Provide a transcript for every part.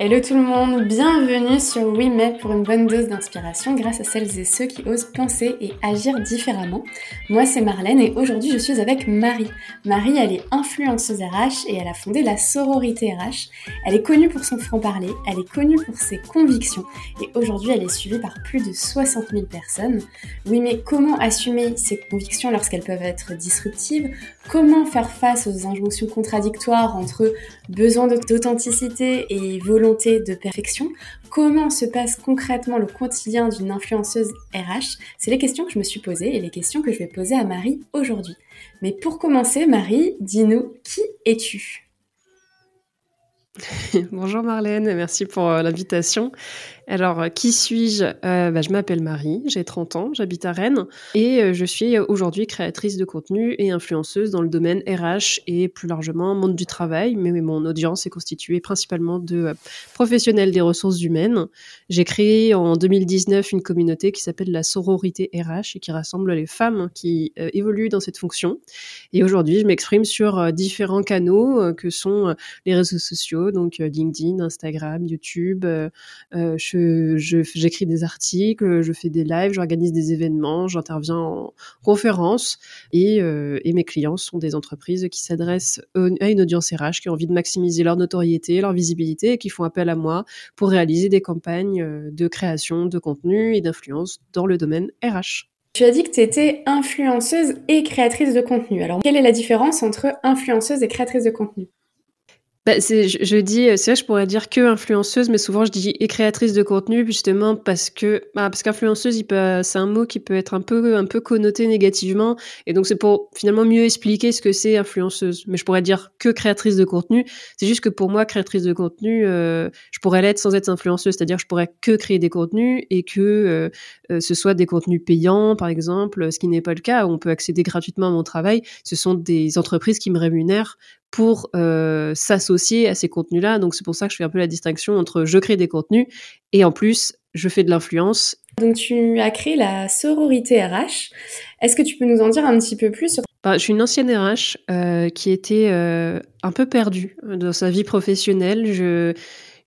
Hello tout le monde, bienvenue sur WeMet pour une bonne dose d'inspiration grâce à celles et ceux qui osent penser et agir différemment. Moi c'est Marlène et aujourd'hui je suis avec Marie. Marie elle est influenceuse RH et elle a fondé la sororité RH. Elle est connue pour son franc-parler, elle est connue pour ses convictions et aujourd'hui elle est suivie par plus de 60 000 personnes. Oui mais comment assumer ses convictions lorsqu'elles peuvent être disruptives? Comment faire face aux injonctions contradictoires entre besoin d'authenticité et volonté de perfection Comment se passe concrètement le quotidien d'une influenceuse RH C'est les questions que je me suis posées et les questions que je vais poser à Marie aujourd'hui. Mais pour commencer, Marie, dis-nous, qui es-tu? Bonjour Marlène, merci pour euh, l'invitation. Alors, euh, qui suis-je? Euh, bah, Je m'appelle Marie, j'ai 30 ans, j'habite à Rennes et euh, je suis aujourd'hui créatrice de contenu et influenceuse dans le domaine RH et plus largement monde du travail. Mais, mon audience est constituée principalement de professionnels des ressources humaines. J'ai créé en 2019 une communauté qui s'appelle la sororité RH et qui rassemble les femmes qui évoluent dans cette fonction. Et aujourd'hui, je m'exprime sur différents canaux que sont les réseaux sociaux, donc LinkedIn, Instagram, YouTube. J'écris des articles, je fais des lives, j'organise des événements, j'interviens en conférence et, euh, et, mes clients sont des entreprises qui s'adressent à une audience RH qui ont envie de maximiser leur notoriété, leur visibilité et qui font appel à moi pour réaliser des campagnes euh, de création de contenu et d'influence dans le domaine RH. Tu as dit que tu étais influenceuse et créatrice de contenu. Alors, quelle est la différence entre influenceuse et créatrice de contenu? Bah, je, dis, euh, c'est vrai, je pourrais dire que influenceuse, mais souvent je dis et créatrice de contenu, justement parce que, bah, parce qu'influenceuse, c'est un mot qui peut être un peu, un peu connoté négativement, et donc c'est pour finalement mieux expliquer ce que c'est influenceuse. Mais je pourrais dire que créatrice de contenu. C'est juste que pour moi, créatrice de contenu, euh, je pourrais l'être sans être influenceuse, c'est-à-dire je pourrais que créer des contenus et que euh, ce soit des contenus payants, par exemple, ce qui n'est pas le cas. On peut accéder gratuitement à mon travail. Ce sont des entreprises qui me rémunèrent pour euh, s'associer à ces contenus-là. Donc c'est pour ça que je fais un peu la distinction entre je crée des contenus et en plus je fais de l'influence. Donc tu as créé la sororité RH. Est-ce que tu peux nous en dire un petit peu plus sur... Bah, je suis une ancienne RH euh, qui était euh, un peu perdue dans sa vie professionnelle. Je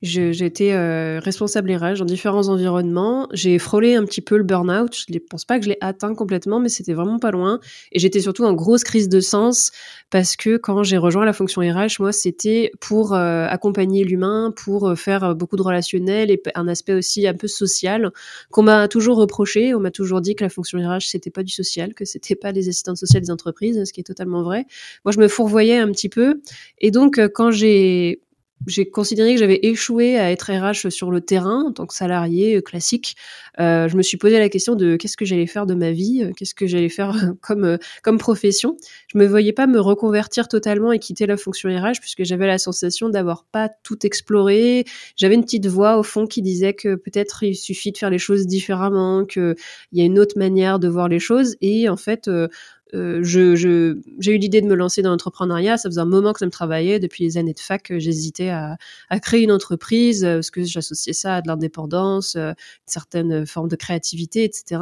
été euh, responsable RH dans différents environnements. J'ai frôlé un petit peu le burn-out. Je ne pense pas que je l'ai atteint complètement, mais c'était vraiment pas loin. Et j'étais surtout en grosse crise de sens parce que quand j'ai rejoint la fonction RH, moi, c'était pour euh, accompagner l'humain, pour euh, faire beaucoup de relationnel et un aspect aussi un peu social qu'on m'a toujours reproché. On m'a toujours dit que la fonction RH, c'était pas du social, que c'était pas des assistantes sociales des entreprises, ce qui est totalement vrai. Moi, je me fourvoyais un petit peu. Et donc, quand j'ai j'ai considéré que j'avais échoué à être RH sur le terrain en tant que salarié euh, classique. Euh, je me suis posé la question de qu'est-ce que j'allais faire de ma vie, euh, qu'est-ce que j'allais faire comme euh, comme profession. Je me voyais pas me reconvertir totalement et quitter la fonction RH puisque j'avais la sensation d'avoir pas tout exploré. J'avais une petite voix au fond qui disait que peut-être il suffit de faire les choses différemment, qu'il y a une autre manière de voir les choses et en fait euh, je, j'ai eu l'idée de me lancer dans l'entrepreneuriat. Ça faisait un moment que ça me travaillait. Depuis les années de fac, j'hésitais à, à créer une entreprise euh, parce que j'associais ça à de l'indépendance, euh, certaines formes de créativité, etc.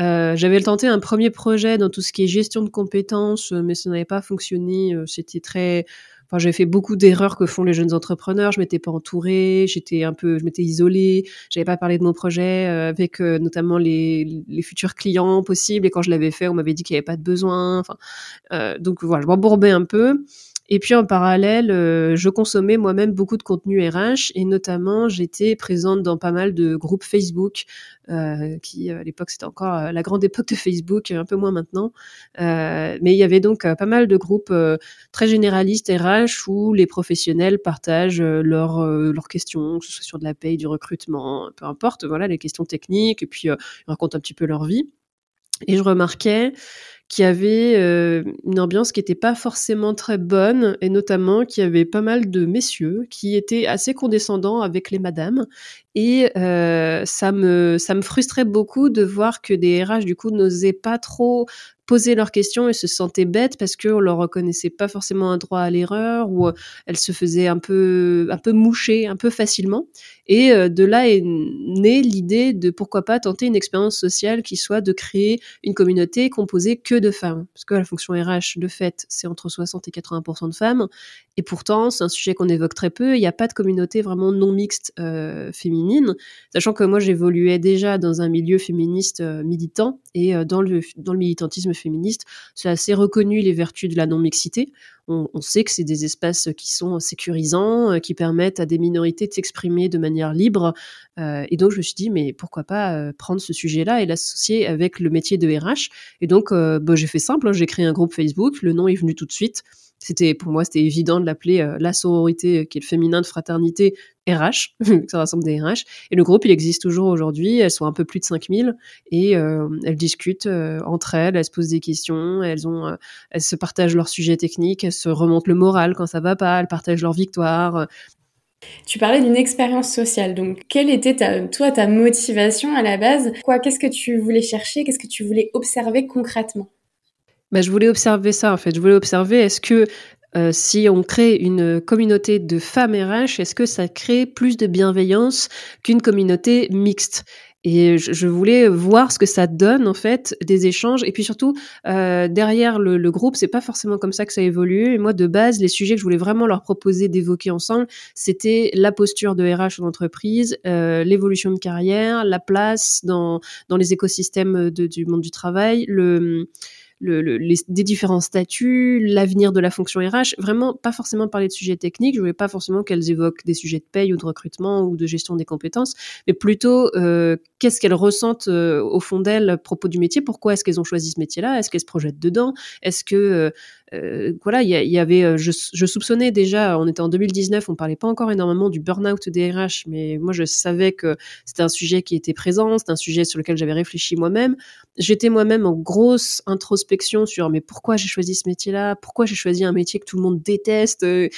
Euh, j'avais tenté un premier projet dans tout ce qui est gestion de compétences, mais ça n'avait pas fonctionné. C'était très Enfin, j'ai fait beaucoup d'erreurs que font les jeunes entrepreneurs. Je m'étais pas entourée, j'étais un peu, je m'étais isolée. J'avais pas parlé de mon projet euh, avec euh, notamment les, les, futurs clients possibles. Et quand je l'avais fait, on m'avait dit qu'il n'y avait pas de besoin. Enfin, euh, donc voilà, je m'embourbais un peu. Et puis en parallèle, euh, je consommais moi-même beaucoup de contenu RH et notamment j'étais présente dans pas mal de groupes Facebook, euh, qui à l'époque c'était encore euh, la grande époque de Facebook, un peu moins maintenant. mais il y avait donc pas mal de groupes très généralistes RH où les professionnels partagent leurs leurs questions, que ce soit sur de la paye, du recrutement, peu importe, voilà les questions techniques et puis ils racontent un petit peu leur vie. Et je remarquais qui avait euh, une ambiance qui n'était pas forcément très bonne, et notamment qu'il y avait pas mal de messieurs qui étaient assez condescendants avec les madames. Et euh, ça, me, ça me frustrait beaucoup de voir que des RH, du coup, n'osaient pas trop posaient leurs questions et se sentaient bêtes parce qu'on leur reconnaissait pas forcément un droit à l'erreur ou elles se faisaient un peu, un peu moucher un peu facilement. Et de là est née l'idée de pourquoi pas tenter une expérience sociale qui soit de créer une communauté composée que de femmes. Parce que la fonction RH, de fait, c'est entre 60 et 80% de femmes. Et pourtant, c'est un sujet qu'on évoque très peu. Il n'y a pas de communauté vraiment non mixte euh, féminine, sachant que moi j'évoluais déjà dans un milieu féministe euh, militant et euh, dans, le, dans le militantisme féministe, c'est assez reconnu les vertus de la non-mixité. On, sait que c'est des espaces qui sont sécurisants, qui permettent à des minorités de s'exprimer de manière libre. et donc je me suis dit, mais pourquoi pas prendre ce sujet-là et l'associer avec le métier de RH Et donc bah, j'ai fait simple, hein. j'ai créé un groupe Facebook, le nom est venu tout de suite c'était pour moi c'était évident de l'appeler euh, la sororité euh, qui est le féminin de fraternité RH, ça rassemble des RH. Et le groupe, il existe toujours aujourd'hui. Elles sont un peu plus de 5000 et euh, elles discutent entre elles, elles se posent des questions, elles ont, elles se partagent leurs sujets techniques, elles se remontent le moral quand ça va pas, elles partagent leurs victoires. Tu parlais d'une expérience sociale, donc quelle était ta, toi ta motivation à la base? Quoi, qu'est-ce que tu voulais chercher? Qu'est-ce que tu voulais observer concrètement? Bah, je voulais observer ça en fait. Je voulais observer est-ce que euh, si on crée une communauté de femmes RH, est-ce que ça crée plus de bienveillance qu'une communauté mixte? Et je, voulais voir ce que ça donne en fait des échanges. Et puis surtout euh, derrière le, le groupe c'est pas forcément comme ça que ça évolue. Et moi de base les sujets que je voulais vraiment leur proposer d'évoquer ensemble c'était la posture de RH en entreprise euh, l'évolution de carrière la place dans dans les écosystèmes de, du monde du travail le le, les, des différents statuts, l'avenir de la fonction RH, vraiment pas forcément parler de sujets techniques, je voulais pas forcément qu'elles évoquent des sujets de paye ou de recrutement ou de gestion des compétences, mais plutôt euh, qu'est-ce qu'elles ressentent euh, au fond d'elles à propos du métier, pourquoi est-ce qu'elles ont choisi ce métier-là, est-ce qu'elles se projettent dedans, est-ce que euh, voilà, il y, avait, je, je, soupçonnais déjà, on était en 2019, on parlait pas encore énormément du burn-out des RH, mais moi je savais que c'était un sujet qui était présent, c'était un sujet sur lequel j'avais réfléchi moi-même. J'étais moi-même en grosse introspection sur mais pourquoi j'ai choisi ce métier-là, pourquoi j'ai choisi un métier que tout le monde déteste, euh,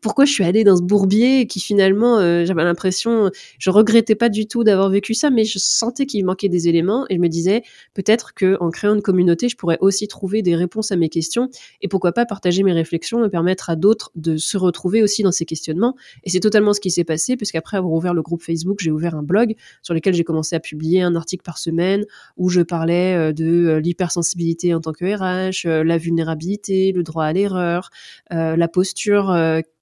pourquoi je suis allée dans ce bourbier qui finalement, j'avais l'impression, je regrettais pas du tout d'avoir vécu ça, mais je sentais qu'il manquait des éléments et je me disais peut-être que en créant une communauté, je pourrais aussi trouver des réponses à mes questions et pour pourquoi pas partager mes réflexions et permettre à d'autres de se retrouver aussi dans ces questionnements. Et c'est totalement ce qui s'est passé, puisqu'après avoir ouvert le groupe Facebook, j'ai ouvert un blog sur lequel j'ai commencé à publier un article par semaine où je parlais euh, de euh, l'hypersensibilité en tant que RH, euh, la vulnérabilité, le droit à l'erreur, la posture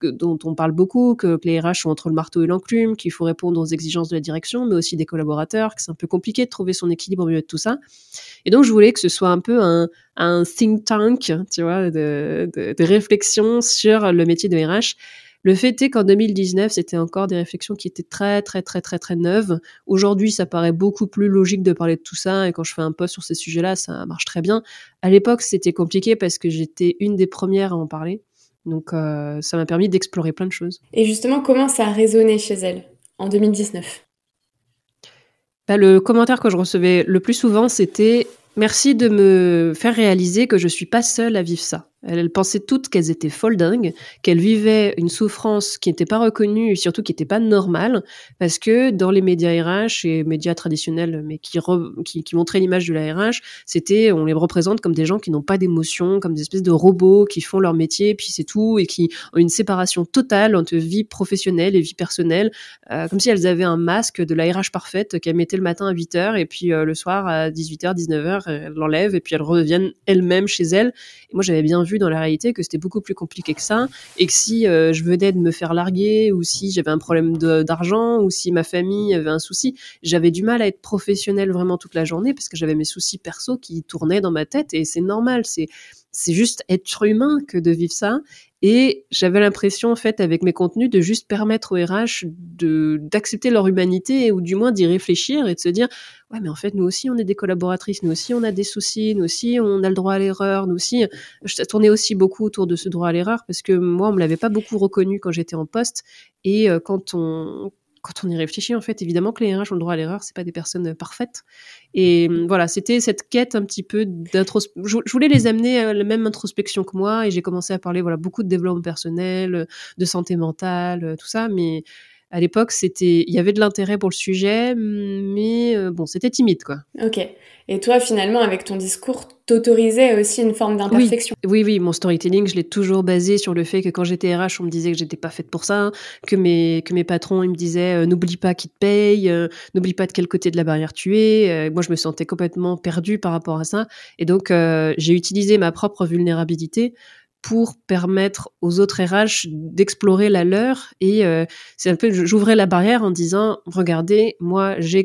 dont on parle beaucoup, que les RH sont entre le marteau et l'enclume, qu'il faut répondre aux exigences de la direction, mais aussi des collaborateurs, que c'est un peu compliqué de trouver son équilibre au milieu de tout ça. Et donc, je voulais que ce soit un peu un, un think tank, tu vois, de, de, de réflexion sur le métier de RH. Le fait est qu'en 2019, c'était encore des réflexions qui étaient très, très, très, très, très neuves. Aujourd'hui, ça paraît beaucoup plus logique de parler de tout ça, et quand je fais un post sur ces sujets-là, ça marche très bien. À l'époque, c'était compliqué parce que j'étais une des premières à en parler. Donc, euh, ça m'a permis d'explorer plein de choses. Et justement, comment ça a résonné chez elle en 2019 bah, Le commentaire que je recevais le plus souvent, c'était Merci de me faire réaliser que je suis pas seule à vivre ça. Elles pensaient toutes qu'elles étaient folles dingues, qu'elles vivaient une souffrance qui n'était pas reconnue et surtout qui n'était pas normale, parce que dans les médias RH et médias traditionnels, mais qui, montraient l'image de la RH, c'était, on les représente comme des gens qui n'ont pas d'émotions, comme des espèces de robots qui font leur métier, puis c'est tout, et qui ont une séparation totale entre vie professionnelle et vie personnelle, euh, comme si elles avaient un masque de la RH parfaite qu'elles mettaient le matin à 8h et puis euh, le soir à 18h, 19h, elles l'enlèvent et puis elles reviennent elles-mêmes chez elles. Et moi, j'avais bien vu dans la réalité que c'était beaucoup plus compliqué que ça et que si euh, je venais de me faire larguer ou si j'avais un problème d'argent ou si ma famille avait un souci, j'avais du mal à être professionnelle vraiment toute la journée parce que j'avais mes soucis perso qui tournaient dans ma tête et c'est normal, c'est c'est juste être humain que de vivre ça. Et j'avais l'impression, en fait, avec mes contenus, de juste permettre aux RH de, d'accepter leur humanité ou du moins d'y réfléchir et de se dire, ouais, mais en fait, nous aussi, on est des collaboratrices, nous aussi, on a des soucis, nous aussi, on a le droit à l'erreur, nous aussi. Je tournais aussi beaucoup autour de ce droit à l'erreur parce que moi, on me l'avait pas beaucoup reconnu quand j'étais en poste. Et euh, quand on, quand on y réfléchit, en fait, évidemment que les RH ont le droit à l'erreur, c'est pas des personnes parfaites. Et hum, voilà, c'était cette quête un petit peu d'introspection. Je voulais les amener à la même introspection que moi, et j'ai commencé à parler voilà beaucoup de développement personnel, de santé mentale, tout ça, mais à l'époque, c'était, il y avait de l'intérêt pour le sujet, mais euh, bon, c'était timide, quoi. Ok. Et toi, finalement, avec ton discours, t'autorisais aussi une forme d'imperfection? Oui. oui, mon storytelling, je l'ai toujours basé sur le fait que quand j'étais RH, on me disait que j'étais pas faite pour ça, que mes, que mes patrons, ils me disaient euh, n'oublie pas qui te paye, euh, n'oublie pas de quel côté de la barrière tu es. moi, je me sentais complètement perdue par rapport à ça. Et donc, j'ai utilisé ma propre vulnérabilité pour permettre aux autres RH d'explorer la leur. Et euh, c'est un peu, j'ouvrais la barrière en disant, regardez, moi, j'ai,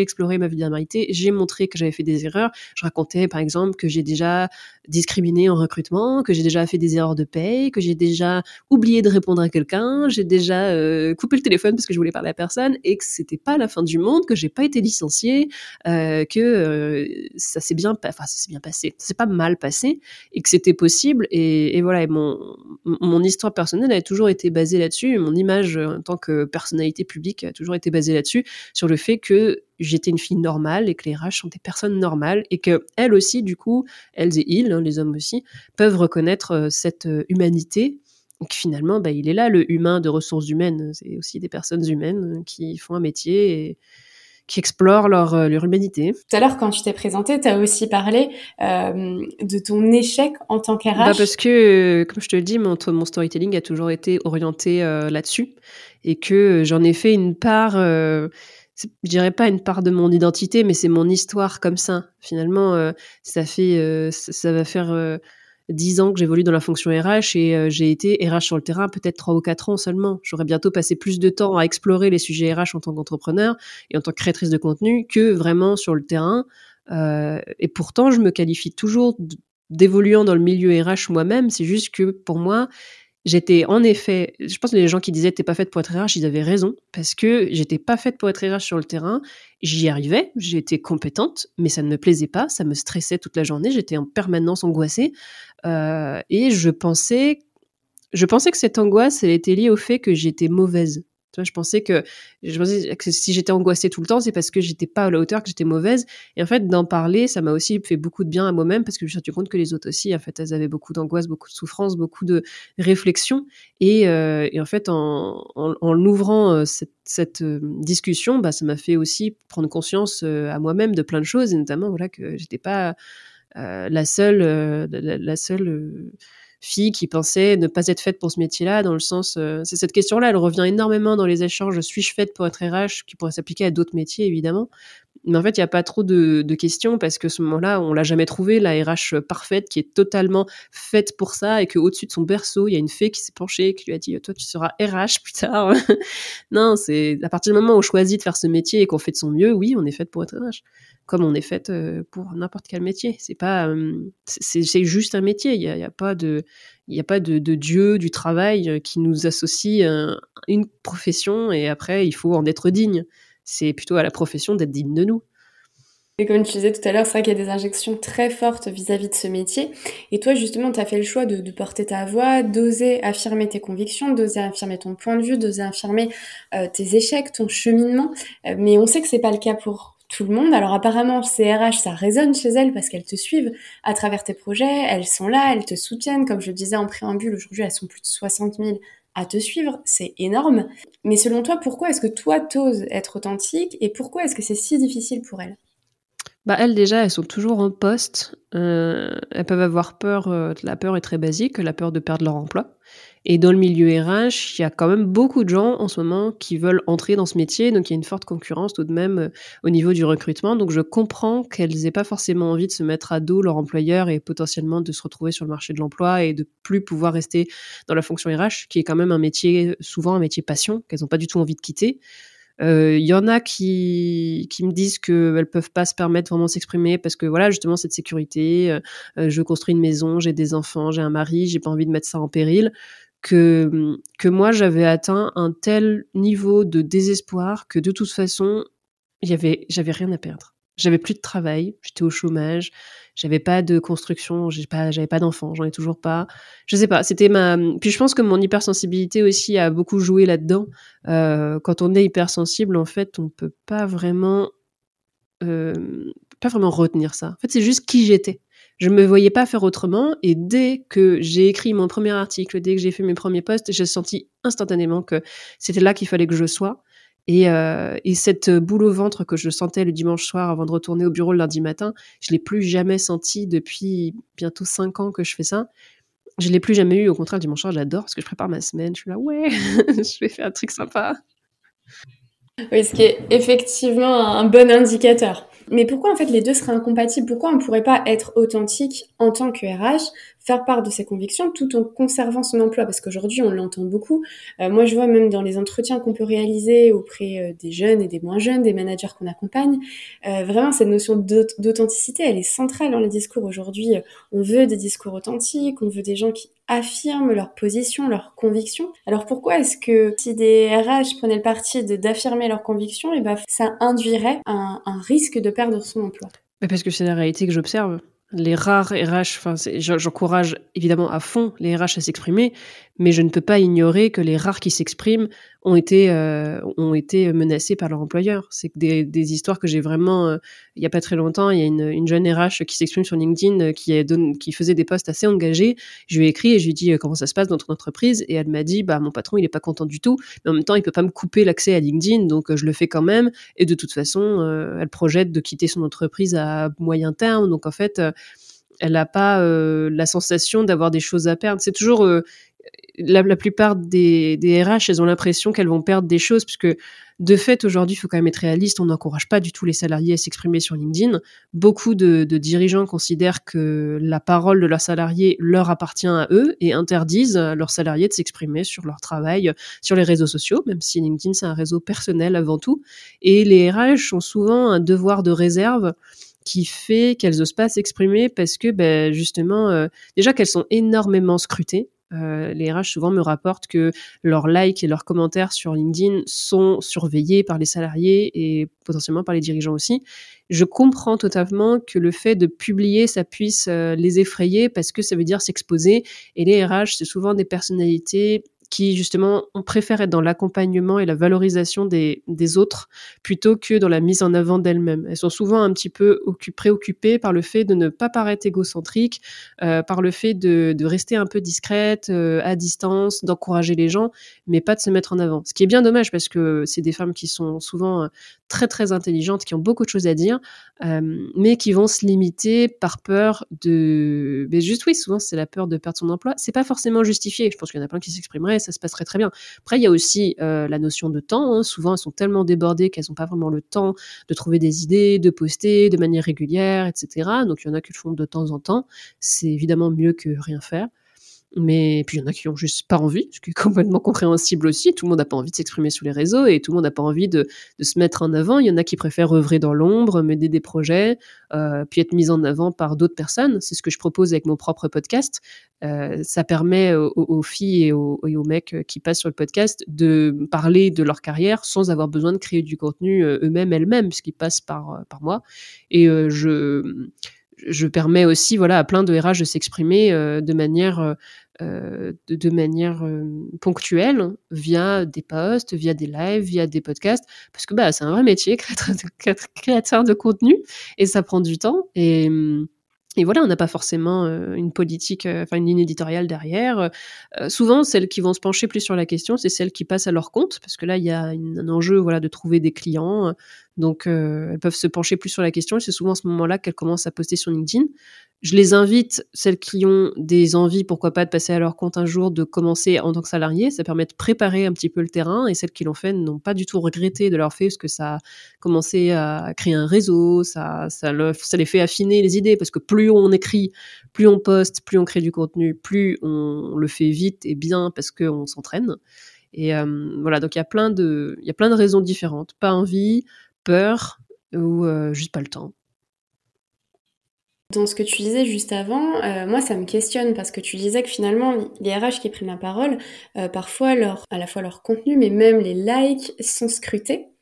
exploré ma vulnérabilité, j'ai montré que j'avais fait des erreurs. Je racontais, par exemple, que j'ai déjà discriminé en recrutement, que j'ai déjà fait des erreurs de paye, que j'ai déjà oublié de répondre à quelqu'un, j'ai déjà euh, coupé le téléphone parce que je voulais parler à personne et que c'était pas la fin du monde, que j'ai pas été licenciée, euh, que ça s'est bien, enfin ça s'est bien passé, ça s'est pas mal passé et que c'était possible et, et voilà. Mon histoire personnelle a toujours été basée là-dessus, mon image en tant que personnalité publique a toujours été basée là-dessus, sur le fait que j'étais une fille normale et que les RH sont des personnes normales et que elles aussi, du coup, elles et ils, hein, les hommes aussi, peuvent reconnaître euh, cette euh, humanité. Donc finalement, bah, il est là le humain de ressources humaines. C'est aussi des personnes humaines qui font un métier et qui explorent leur, euh, leur humanité. Tout à l'heure, quand tu t'es présentée, tu as aussi parlé de ton échec en tant qu'RH. Bah parce que, comme je te le dis, mon, mon storytelling a toujours été orienté là-dessus et que j'en ai fait une part je dirais pas une part de mon identité, mais c'est mon histoire comme ça. Finalement, euh, ça fait, euh, ça, va faire euh, dix ans que j'évolue dans la fonction RH et j'ai été RH sur le terrain peut-être trois ou quatre ans seulement. J'aurais bientôt passé plus de temps à explorer les sujets RH en tant qu'entrepreneur et en tant que créatrice de contenu que vraiment sur le terrain. et pourtant, je me qualifie toujours d'évoluant dans le milieu RH moi-même. C'est juste que pour moi, J'étais en effet, je pense que les gens qui disaient t'es pas faite pour être RH, ils avaient raison parce que j'étais pas faite pour être RH sur le terrain. J'y arrivais, j'étais compétente, mais ça ne me plaisait pas, ça me stressait toute la journée, j'étais en permanence angoissée euh, et je pensais, je pensais que cette angoisse, elle était liée au fait que j'étais mauvaise je pensais que, si j'étais angoissée tout le temps, c'est parce que j'étais pas à la hauteur, que j'étais mauvaise. Et en fait, d'en parler, ça m'a aussi fait beaucoup de bien à moi-même parce que je me suis rendu compte que les autres aussi, en fait, elles avaient beaucoup d'angoisse, beaucoup de souffrance, beaucoup de réflexion. Et, euh, en fait, en, en, euh, cette, euh, discussion, bah, ça m'a fait aussi prendre conscience à moi-même de plein de choses, et notamment voilà que j'étais pas la seule, la, seule fille qui pensait ne pas être faite pour ce métier-là, dans le sens, euh, c'est cette question-là, elle revient énormément dans les échanges. Suis-je faite pour être RH, qui pourrait s'appliquer à d'autres métiers évidemment. Mais en fait, il n'y a pas trop de, questions parce que ce moment-là, on l'a jamais trouvé la RH parfaite qui est totalement faite pour ça et que au-dessus de son berceau, il y a une fée qui s'est penchée qui lui a dit "Toi, tu seras RH plus tard." non, c'est à partir du moment où on choisit de faire ce métier et qu'on fait de son mieux, oui, on est faite pour être RH comme on est faite euh, pour n'importe quel métier. C'est pas, euh, c'est juste un métier. Il n'y a, a, pas de, a pas de, dieu du travail euh, qui nous associe à une profession et après il faut en être digne. C'est plutôt à la profession d'être digne de nous. Et comme tu disais tout à l'heure, c'est vrai qu'il y a des injections très fortes vis-à-vis de ce métier. Et toi, justement, tu as fait le choix de, porter ta voix, d'oser affirmer tes convictions, d'oser affirmer ton point de vue, d'oser affirmer tes échecs, ton cheminement. mais on sait que c'est pas le cas pour tout le monde. Alors apparemment, CRH, ça résonne chez elles parce qu'elles te suivent à travers tes projets, elles sont là, elles te soutiennent. Comme je le disais en préambule, aujourd'hui, elles sont plus de 60 000 à te suivre, c'est énorme. Mais selon toi, pourquoi est-ce que toi t'oses être authentique et pourquoi est-ce que c'est si difficile pour elles bah elles déjà, elles sont toujours en poste. Euh, elles peuvent avoir peur. Euh, la peur est très basique, la peur de perdre leur emploi. Et dans le milieu RH, il y a quand même beaucoup de gens en ce moment qui veulent entrer dans ce métier, donc il y a une forte concurrence tout de même euh, au niveau du recrutement. Donc je comprends qu'elles n'aient pas forcément envie de se mettre à dos leur employeur et potentiellement de se retrouver sur le marché de l'emploi et de plus pouvoir rester dans la fonction RH, qui est quand même un métier, souvent un métier passion, qu'elles n'ont pas du tout envie de quitter. Il euh, y en a qui, qui me disent qu'elles peuvent pas se permettre vraiment de s'exprimer parce que voilà justement cette sécurité, euh, je construis une maison, j'ai des enfants, j'ai un mari, j'ai pas envie de mettre ça en péril que, que moi j'avais atteint un tel niveau de désespoir que de toute façon, j'avais rien à perdre. J'avais plus de travail, j'étais au chômage, j'avais pas de construction, j'avais pas, pas d'enfants, j'en ai toujours pas. Je sais pas, c'était ma. Puis je pense que mon hypersensibilité aussi a beaucoup joué là-dedans. Euh, quand on est hypersensible, en fait, on peut pas vraiment, euh, pas vraiment retenir ça. En fait, c'est juste qui j'étais. Je me voyais pas faire autrement. Et dès que j'ai écrit mon premier article, dès que j'ai fait mes premiers posts, j'ai senti instantanément que c'était là qu'il fallait que je sois. Et, euh, et, cette boule au ventre que je sentais le dimanche soir avant de retourner au bureau le lundi matin, je l'ai plus jamais senti depuis bientôt cinq ans que je fais ça. Je l'ai plus jamais eu. Au contraire, le dimanche soir, j'adore parce que je prépare ma semaine. Je suis là, ouais, je vais faire un truc sympa. Oui, ce qui est effectivement un bon indicateur. Mais pourquoi en fait les deux seraient incompatibles? Pourquoi on ne pourrait pas être authentique en tant que RH, faire part de ses convictions tout en conservant son emploi Parce qu'aujourd'hui on l'entend beaucoup. Euh, moi je vois même dans les entretiens qu'on peut réaliser auprès euh, des jeunes et des moins jeunes, des managers qu'on accompagne, euh, vraiment cette notion d'authenticité elle est centrale dans les discours. Aujourd'hui on veut des discours authentiques, on veut des gens qui affirment leur position, leurs convictions. Alors pourquoi est-ce que si des RH prenaient le parti d'affirmer leurs convictions, et eh ben, ça induirait un, un risque de perdre son emploi? Parce que c'est la réalité que j'observe les rares RH, enfin, j'encourage évidemment à fond les RH à s'exprimer, mais je ne peux pas ignorer que les rares qui s'expriment ont été euh, ont été menacés par leur employeur. C'est des, histoires que j'ai vraiment. Euh, il y a pas très longtemps, il y a une, une jeune RH qui s'exprime sur LinkedIn, euh, qui faisait des posts assez engagés. Je lui ai écrit et je lui ai dit comment ça se passe dans ton entreprise, et elle m'a dit bah mon patron il est pas content du tout, mais en même temps il peut pas me couper l'accès à LinkedIn, donc je le fais quand même. Et de toute façon, elle projette de quitter son entreprise à moyen terme, donc en fait elle n'a pas la sensation d'avoir des choses à perdre. C'est toujours la, plupart des, des RH, elles ont l'impression qu'elles vont perdre des choses, puisque de fait, aujourd'hui, il faut quand même être réaliste, on n'encourage pas du tout les salariés à s'exprimer sur LinkedIn. Beaucoup de, de, dirigeants considèrent que la parole de leurs salariés leur appartient à eux et interdisent à leurs salariés de s'exprimer sur leur travail sur les réseaux sociaux, même si LinkedIn, c'est un réseau personnel avant tout. Et les RH ont souvent un devoir de réserve qui fait qu'elles osent pas s'exprimer parce que ben, justement, euh, déjà qu'elles sont énormément scrutées. Euh, les RH souvent me rapportent que leurs likes et leurs commentaires sur LinkedIn sont surveillés par les salariés et potentiellement par les dirigeants aussi. Je comprends totalement que le fait de publier, ça puisse euh, les effrayer parce que ça veut dire s'exposer. Et les RH, c'est souvent des personnalités qui justement on préfère être dans l'accompagnement et la valorisation des, autres plutôt que dans la mise en avant d'elles-mêmes. Elles sont souvent un petit peu préoccupées par le fait de ne pas paraître égocentrique, euh, par le fait de, rester un peu discrète, euh, à distance, d'encourager les gens, mais pas de se mettre en avant. Ce qui est bien dommage parce que c'est des femmes qui sont souvent euh, très très intelligentes, qui ont beaucoup de choses à dire, mais qui vont se limiter par peur de... Mais juste oui, souvent c'est la peur de perdre son emploi. C'est pas forcément justifié. Je pense qu'il y en a plein qui s'exprimeraient ça se passerait très bien. Après, il y a aussi euh, la notion de temps. Hein. Souvent, elles sont tellement débordées qu'elles n'ont pas vraiment le temps de trouver des idées, de poster de manière régulière, etc. Donc, il y en a qui le font de temps en temps. C'est évidemment mieux que rien faire. Mais puis il y en a qui ont juste pas envie, ce qui est complètement compréhensible aussi. Tout le monde n'a pas envie de s'exprimer sur les réseaux et tout le monde n'a pas envie de, se mettre en avant. Il y en a qui préfèrent œuvrer dans l'ombre, m'aider des projets, euh, puis être mis en avant par d'autres personnes. C'est ce que je propose avec mon propre podcast. Euh, ça permet aux, filles et aux, mecs qui passent sur le podcast de parler de leur carrière sans avoir besoin de créer du contenu euh, eux-mêmes, elles-mêmes, puisqu'ils passent par, par moi. Et je je permets aussi voilà à plein de RH de s'exprimer de manière de, de, manière euh, ponctuelle via des posts, via des lives, via des podcasts, parce que bah, c'est un vrai métier, créateur de, créateur de contenu, et ça prend du temps. Et, et voilà, on n'a pas forcément euh, une politique, euh, enfin une ligne éditoriale derrière. Euh, souvent, celles qui vont se pencher plus sur la question, c'est celles qui passent à leur compte, parce que là, il y a une, un enjeu, voilà, de trouver des clients. donc, elles peuvent se pencher plus sur la question. Et c'est souvent à ce moment-là qu'elles commencent à poster sur LinkedIn. Je les invite, celles qui ont des envies, pourquoi pas, de passer à leur compte un jour, de commencer en tant que salarié. Ça permet de préparer un petit peu le terrain. Et celles qui l'ont fait n'ont pas du tout regretté de leur fait, parce que ça a commencé à créer un réseau, ça, ça, le, ça les fait affiner les idées, parce que plus on écrit, plus on poste, plus on crée du contenu, plus on le fait vite et bien, parce qu'on s'entraîne. Et euh, voilà, donc il y a plein de, il y a plein de raisons différentes. Pas envie, peur ou euh, juste pas le temps. Dans ce que tu disais juste avant, euh, moi ça me questionne parce que tu disais que finalement les RH qui prennent la parole, euh, parfois leur, à la fois leur contenu mais même les likes sont scrutés.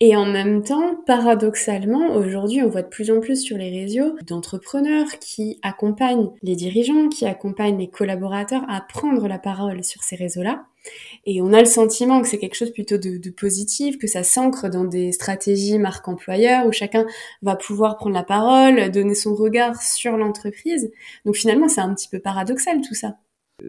Et en même temps, paradoxalement, aujourd'hui, on voit de plus en plus sur les réseaux d'entrepreneurs qui accompagnent les dirigeants, qui accompagnent les collaborateurs à prendre la parole sur ces réseaux-là. Et on a le sentiment que c'est quelque chose plutôt de, positif, que ça s'ancre dans des stratégies marque employeur où chacun va pouvoir prendre la parole, donner son regard sur l'entreprise. Donc finalement, c'est un petit peu paradoxal tout ça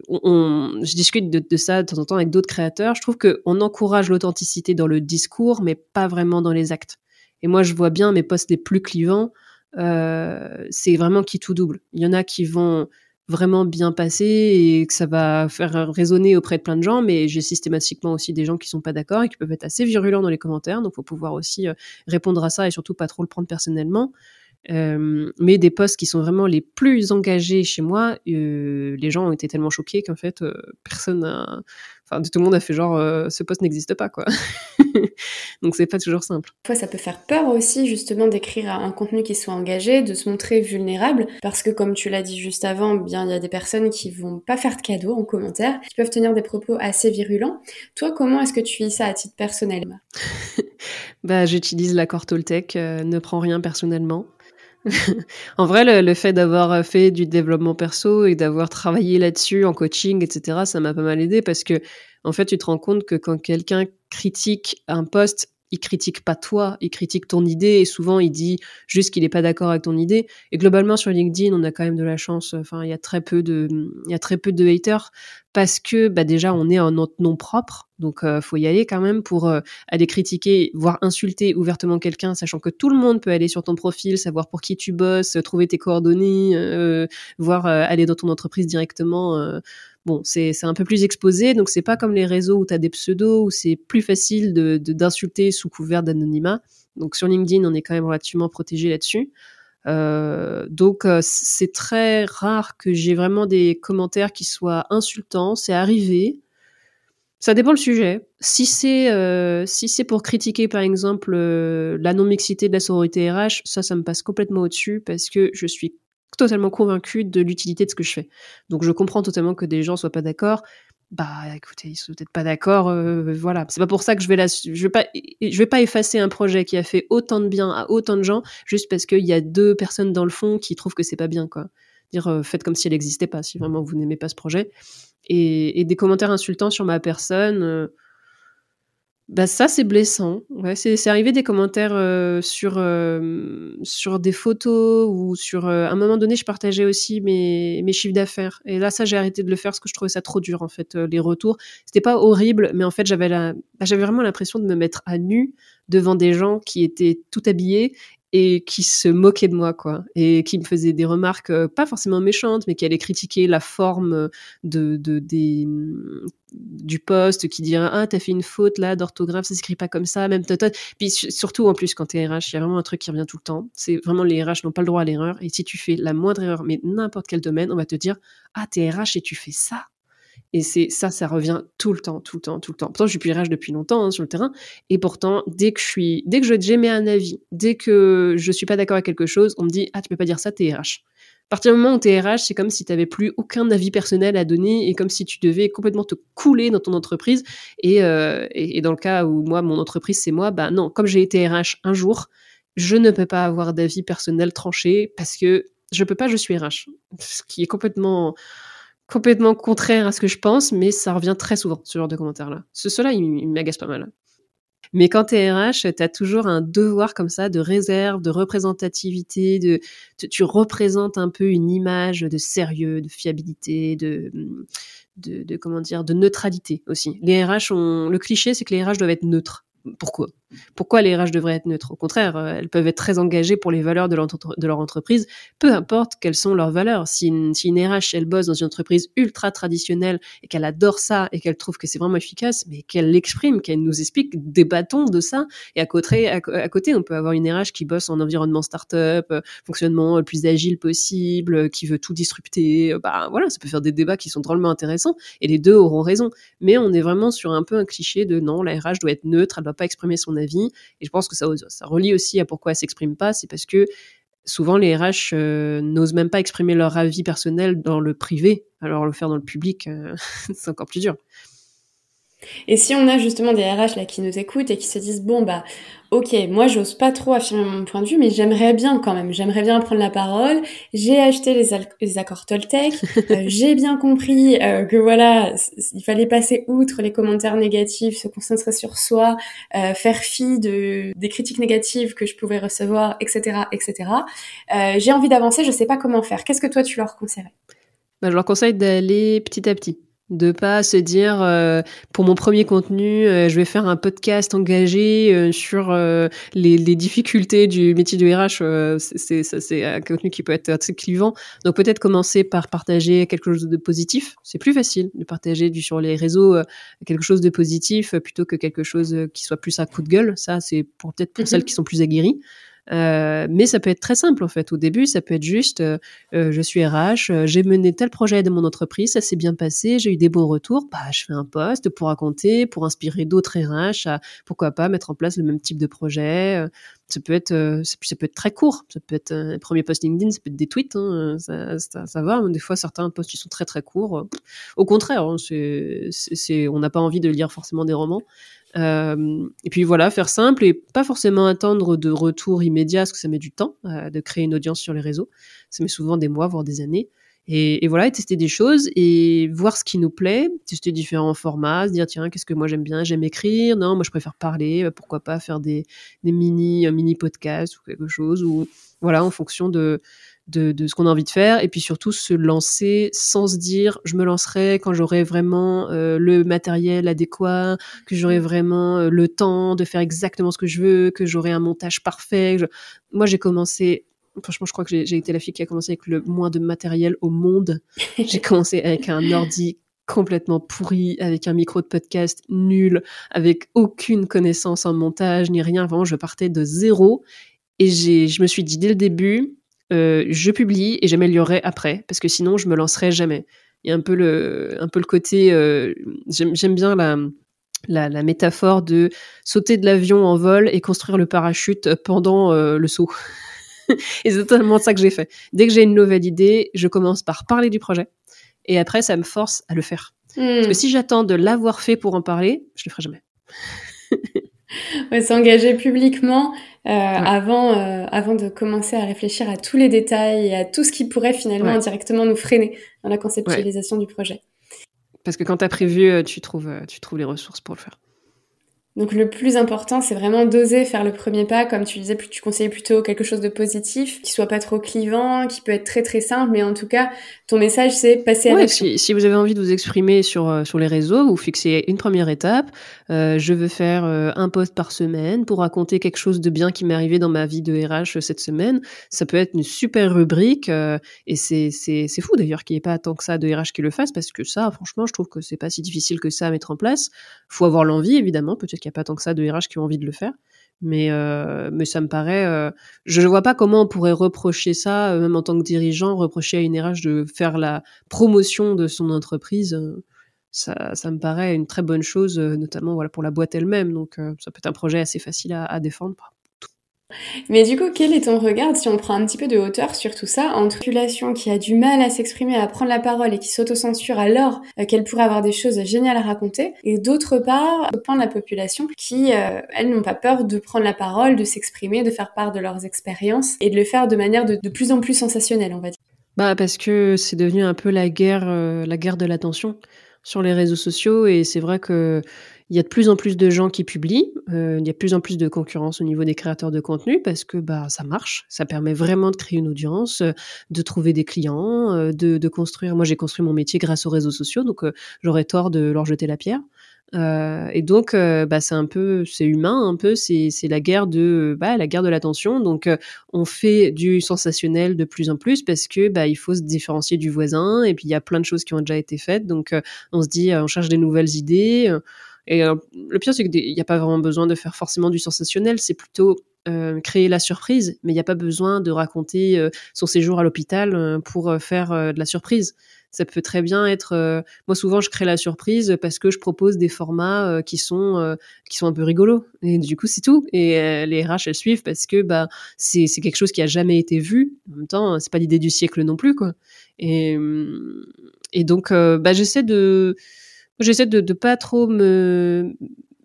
on, je discute de, ça de temps en temps avec d'autres créateurs. Je trouve qu'on encourage l'authenticité dans le discours, mais pas vraiment dans les actes. Et moi, je vois bien mes posts les plus clivants, euh, c'est vraiment qui tout double. Il y en a qui vont vraiment bien passer et que ça va faire résonner auprès de plein de gens, mais j'ai systématiquement aussi des gens qui sont pas d'accord et qui peuvent être assez virulents dans les commentaires, donc faut pouvoir aussi euh, répondre à ça et surtout pas trop le prendre personnellement. Euh, mais des postes qui sont vraiment les plus engagés chez moi, euh, les gens ont été tellement choqués qu'en fait, euh, personne a... Enfin, tout le monde a fait genre, ce poste n'existe pas, quoi. Donc, c'est pas toujours simple. Parfois, ça peut faire peur aussi, justement, d'écrire un contenu qui soit engagé, de se montrer vulnérable, parce que, comme tu l'as dit juste avant, bien, il y a des personnes qui vont pas faire de cadeaux en commentaire, qui peuvent tenir des propos assez virulents. Toi, comment est-ce que tu vis ça à titre personnel? Bah, j'utilise l'accord Toltec, ne prends rien personnellement. en vrai, le, fait d'avoir fait du développement perso et d'avoir travaillé là-dessus en coaching, etc., ça m'a pas mal aidé parce que, en fait, tu te rends compte que quand quelqu'un critique un poste, il critique pas toi, il critique ton idée et souvent il dit juste qu'il est pas d'accord avec ton idée. Et globalement sur LinkedIn, on a quand même de la chance. Enfin, il y a très peu de, il y a très peu de haters parce que bah déjà on est un notre nom propre, donc euh, faut y aller quand même pour euh, aller critiquer, voire insulter ouvertement quelqu'un, sachant que tout le monde peut aller sur ton profil, savoir pour qui tu bosses, trouver tes coordonnées, euh, voir aller dans ton entreprise directement C'est un peu plus exposé, donc c'est pas comme les réseaux où tu as des pseudos, où c'est plus facile d'insulter de, d'insulter sous couvert d'anonymat. Donc sur LinkedIn, on est quand même relativement protégé là-dessus. Euh, donc euh, c'est très rare que j'ai vraiment des commentaires qui soient insultants. C'est arrivé. Ça dépend le sujet. Si c'est euh, si c'est pour critiquer par exemple la non mixité de la sororité RH, ça ça me passe complètement au-dessus parce que je suis totalement convaincu de l'utilité de ce que je fais. Donc je comprends totalement que des gens soient pas d'accord. Bah écoutez, ils sont peut-être pas d'accord, euh, voilà. C'est pas pour ça que je vais la, je vais pas, je vais pas effacer un projet qui a fait autant de bien à autant de gens juste parce qu'il y a deux personnes dans le fond qui trouvent que c'est pas bien, quoi. Dire euh, faites comme si elle n'existait pas, si vraiment vous n'aimez pas ce projet. Et, des commentaires insultants sur ma personne. Euh, bah ça c'est blessant. C'est arrivé des commentaires euh, sur euh, sur des photos ou sur euh, à un moment donné je partageais aussi mes mes chiffres d'affaires et là ça j'ai arrêté de le faire parce que je trouvais ça trop dur en fait les retours. C'était pas horrible mais en fait j'avais la bah, j'avais vraiment l'impression de me mettre à nu devant des gens qui étaient tout habillés et qui se moquaient de moi quoi et qui me faisaient des remarques pas forcément méchantes mais qui allaient critiquer la forme de, de des du poste qui dirait ah t'as fait une faute là d'orthographe ça s'écrit pas comme ça même toi puis surtout en plus quand t'es RH il y a vraiment un truc qui revient tout le temps. C'est vraiment les RH n'ont pas le droit à l'erreur et si tu fais la moindre erreur mais n'importe quel domaine on va te dire ah t'es RH et tu fais ça et c'est ça ça revient tout le temps tout le temps tout le temps pourtant je suis RH depuis longtemps hein, sur le terrain et pourtant dès que je suis dès que un avis dès que je suis pas d'accord avec quelque chose on me dit ah tu peux pas dire ça t'es RH à partir du moment où t'es RH, c'est comme si tu n'avais plus aucun avis personnel à donner et comme si tu devais complètement te couler dans ton entreprise. Euh, et, et, dans le cas où moi, mon entreprise, c'est moi, bah non, comme j'ai été RH un jour, je ne peux pas avoir d'avis personnel tranché parce que je peux pas, je suis RH. Ce qui est complètement complètement contraire à ce que je pense, mais ça revient très souvent, ce genre de commentaires-là. Ce, cela, il, il pas mal. Mais quand tu es RH, tu as toujours un devoir comme ça de réserve, de représentativité, de tu, représentes un peu une image de sérieux, de fiabilité, de, de, de comment dire, de neutralité aussi. Les RH ont le cliché, c'est que les RH doivent être neutres. Pourquoi? Pourquoi les RH devraient être neutres? Au contraire, euh, elles peuvent être très engagées pour les valeurs de, leur entreprise, peu importe quelles sont leurs valeurs. Si une, si une RH, elle bosse dans une entreprise ultra traditionnelle et qu'elle adore ça et qu'elle trouve que c'est vraiment efficace, mais qu'elle l'exprime, qu'elle nous explique, débattons de ça. Et à côté, à, côté, on peut avoir une RH qui bosse en environnement start-up, euh, fonctionnement le plus agile possible, euh, qui veut tout disrupter. Bah voilà, ça peut faire des débats qui sont drôlement intéressants et les deux auront raison. Mais on est vraiment sur un peu un cliché de non, la RH doit être neutre, pas exprimer son avis. Et je pense que ça, ça relie aussi à pourquoi elle s'exprime pas. C'est parce que souvent les RH euh, n'osent même pas exprimer leur avis personnel dans le privé. Alors le faire dans le public, euh, c'est encore plus dur. Et si on a justement des RH là qui nous écoutent et qui se disent bon bah ok moi j'ose pas trop affirmer mon point de vue mais j'aimerais bien quand même. J'aimerais bien prendre la parole. J'ai acheté les, les accords Toltec. Euh, j'ai bien compris euh, que voilà il fallait passer outre les commentaires négatifs se concentrer sur soi euh, faire fi de des critiques négatives que je pouvais recevoir etc etc j'ai envie d'avancer je sais pas comment faire. Qu'est-ce que toi tu leur conseillerais? Bah, je leur conseille d'aller petit à petit de pas se dire euh, pour mon premier contenu euh, je vais faire un podcast engagé euh, sur les, les, difficultés du métier de RH c'est c'est un contenu qui peut être assez clivant. Donc peut-être commencer par partager quelque chose de positif. C'est plus facile de partager du sur les réseaux quelque chose de positif plutôt que quelque chose qui soit plus à coup de gueule. Ça c'est pour peut-être pour celles qui sont plus aguerries euh, mais ça peut être très simple en fait. Au début, ça peut être juste, euh, euh je suis RH, euh, j'ai mené tel projet de mon entreprise, ça s'est bien passé, j'ai eu des bons retours, bah je fais un post pour raconter, pour inspirer d'autres RH à pourquoi pas mettre en place le même type de projet. Ça peut être, ça peut être très court, ça peut être un premier post LinkedIn, ça peut être des tweets, hein, ça, ça, ça, va. Des fois, certains posts qui sont très très courts. Au contraire, hein, c'est, on n'a pas envie de lire forcément des romans. Euh, et puis voilà, faire simple et pas forcément attendre de retour immédiat, parce que ça met du temps euh, de créer une audience sur les réseaux. Ça met souvent des mois, voire des années. Et, et, voilà, tester des choses et voir ce qui nous plaît, tester différents formats, se dire tiens, qu'est-ce que moi j'aime bien, j'aime écrire, non, moi je préfère parler, bah, pourquoi pas faire des, des mini, mini podcasts ou quelque chose, ou voilà, en fonction de, de, ce qu'on a envie de faire et puis surtout se lancer sans se dire je me lancerai quand j'aurai vraiment euh, le matériel adéquat, que j'aurai vraiment euh, le temps de faire exactement ce que je veux, que j'aurai un montage parfait. Moi j'ai commencé franchement je crois que j'ai été la fille qui a commencé avec le moins de matériel au monde. j'ai commencé avec un ordi complètement pourri, avec un micro de podcast nul, avec aucune connaissance en montage ni rien. Vraiment, je partais de zéro. Et je me suis dit dès le début, euh, je publie et j'améliorerai après, parce que sinon je me lancerai jamais. Il y a un peu le, un peu le côté, euh, j'aime bien la, la, la, métaphore de sauter de l'avion en vol et construire le parachute pendant euh, le saut. et c'est totalement ça que j'ai fait. Dès que j'ai une nouvelle idée, je commence par parler du projet et après ça me force à le faire. Parce que hmm. si j'attends de l'avoir fait pour en parler, je le ferai jamais. ouais, s'engager publiquement euh, avant, euh, avant de commencer à réfléchir à tous les détails et à tout ce qui pourrait finalement indirectement nous freiner dans la conceptualisation du projet. Parce que quand tu as prévu, euh, tu trouves, tu trouves les ressources pour le faire. Donc le plus important, c'est vraiment d'oser faire le premier pas, comme tu disais, tu conseillais plutôt quelque chose de positif, qui soit pas trop clivant, qui peut être très très simple, mais en tout cas, ton message c'est passer à l'action. Si, si, vous avez envie de vous exprimer sur euh, sur les réseaux, vous fixez une première étape. Euh, je veux faire euh, un post par semaine pour raconter quelque chose de bien qui m'est arrivé dans ma vie de RH cette semaine. Ça peut être une super rubrique et c'est c'est c'est fou d'ailleurs qu'il n'y ait pas tant que ça de RH qui le fasse parce que ça, franchement, je trouve que c'est pas si difficile que ça à mettre en place. Faut avoir l'envie évidemment, peut-être a pas tant que ça de RH qui ont envie de le faire. Mais, euh, mais ça me paraît. Euh, je ne vois pas comment on pourrait reprocher ça, euh, même en tant que dirigeant, reprocher à une RH de faire la promotion de son entreprise. Ça, ça me paraît une très bonne chose, notamment voilà, pour la boîte elle-même. Donc, ça peut être un projet assez facile à, à défendre mais du coup, quel est ton regard si on prend un petit peu de hauteur sur tout ça entre population qui a du mal à s'exprimer, à prendre la parole et qui s'autocensure alors euh, qu'elle pourrait avoir des choses géniales à raconter, et d'autre part, point de la population qui, euh, elles, n'ont pas peur de prendre la parole, de s'exprimer, de faire part de leurs expériences et de le faire de manière de, de plus en plus sensationnelle, on va dire. Bah parce que c'est devenu un peu la guerre, euh, la guerre de l'attention sur les réseaux sociaux et c'est vrai que il y a de plus en plus de gens qui publient, euh, il y a de plus en plus de concurrence au niveau des créateurs de contenu parce que bah ça marche, ça permet vraiment de créer une audience, euh, de trouver des clients, euh, de, de, construire. Moi, j'ai construit mon métier grâce aux réseaux sociaux, donc j'aurais tort de leur jeter la pierre. Et donc, bah, c'est un peu, c'est humain, un peu, c'est la guerre de, bah, la guerre de l'attention. Donc, on fait du sensationnel de plus en plus parce que, bah, il faut se différencier du voisin. Et puis, il y a plein de choses qui ont déjà été faites. Donc, on se dit, on cherche des nouvelles idées. Et euh, le pire, c'est qu'il n'y a pas vraiment besoin de faire forcément du sensationnel, c'est plutôt euh, créer la surprise, mais il n'y a pas besoin de raconter euh, son séjour à l'hôpital pour faire de la surprise. Ça peut très bien être. moi, souvent, je crée la surprise parce que je propose des formats qui sont qui sont un peu rigolos. Et du coup, c'est tout. Et les RH elles suivent parce que bah c'est quelque chose qui a jamais été vu. En même temps, c'est pas l'idée du siècle non plus. Et et donc, bah j'essaie de j'essaie de, de pas trop me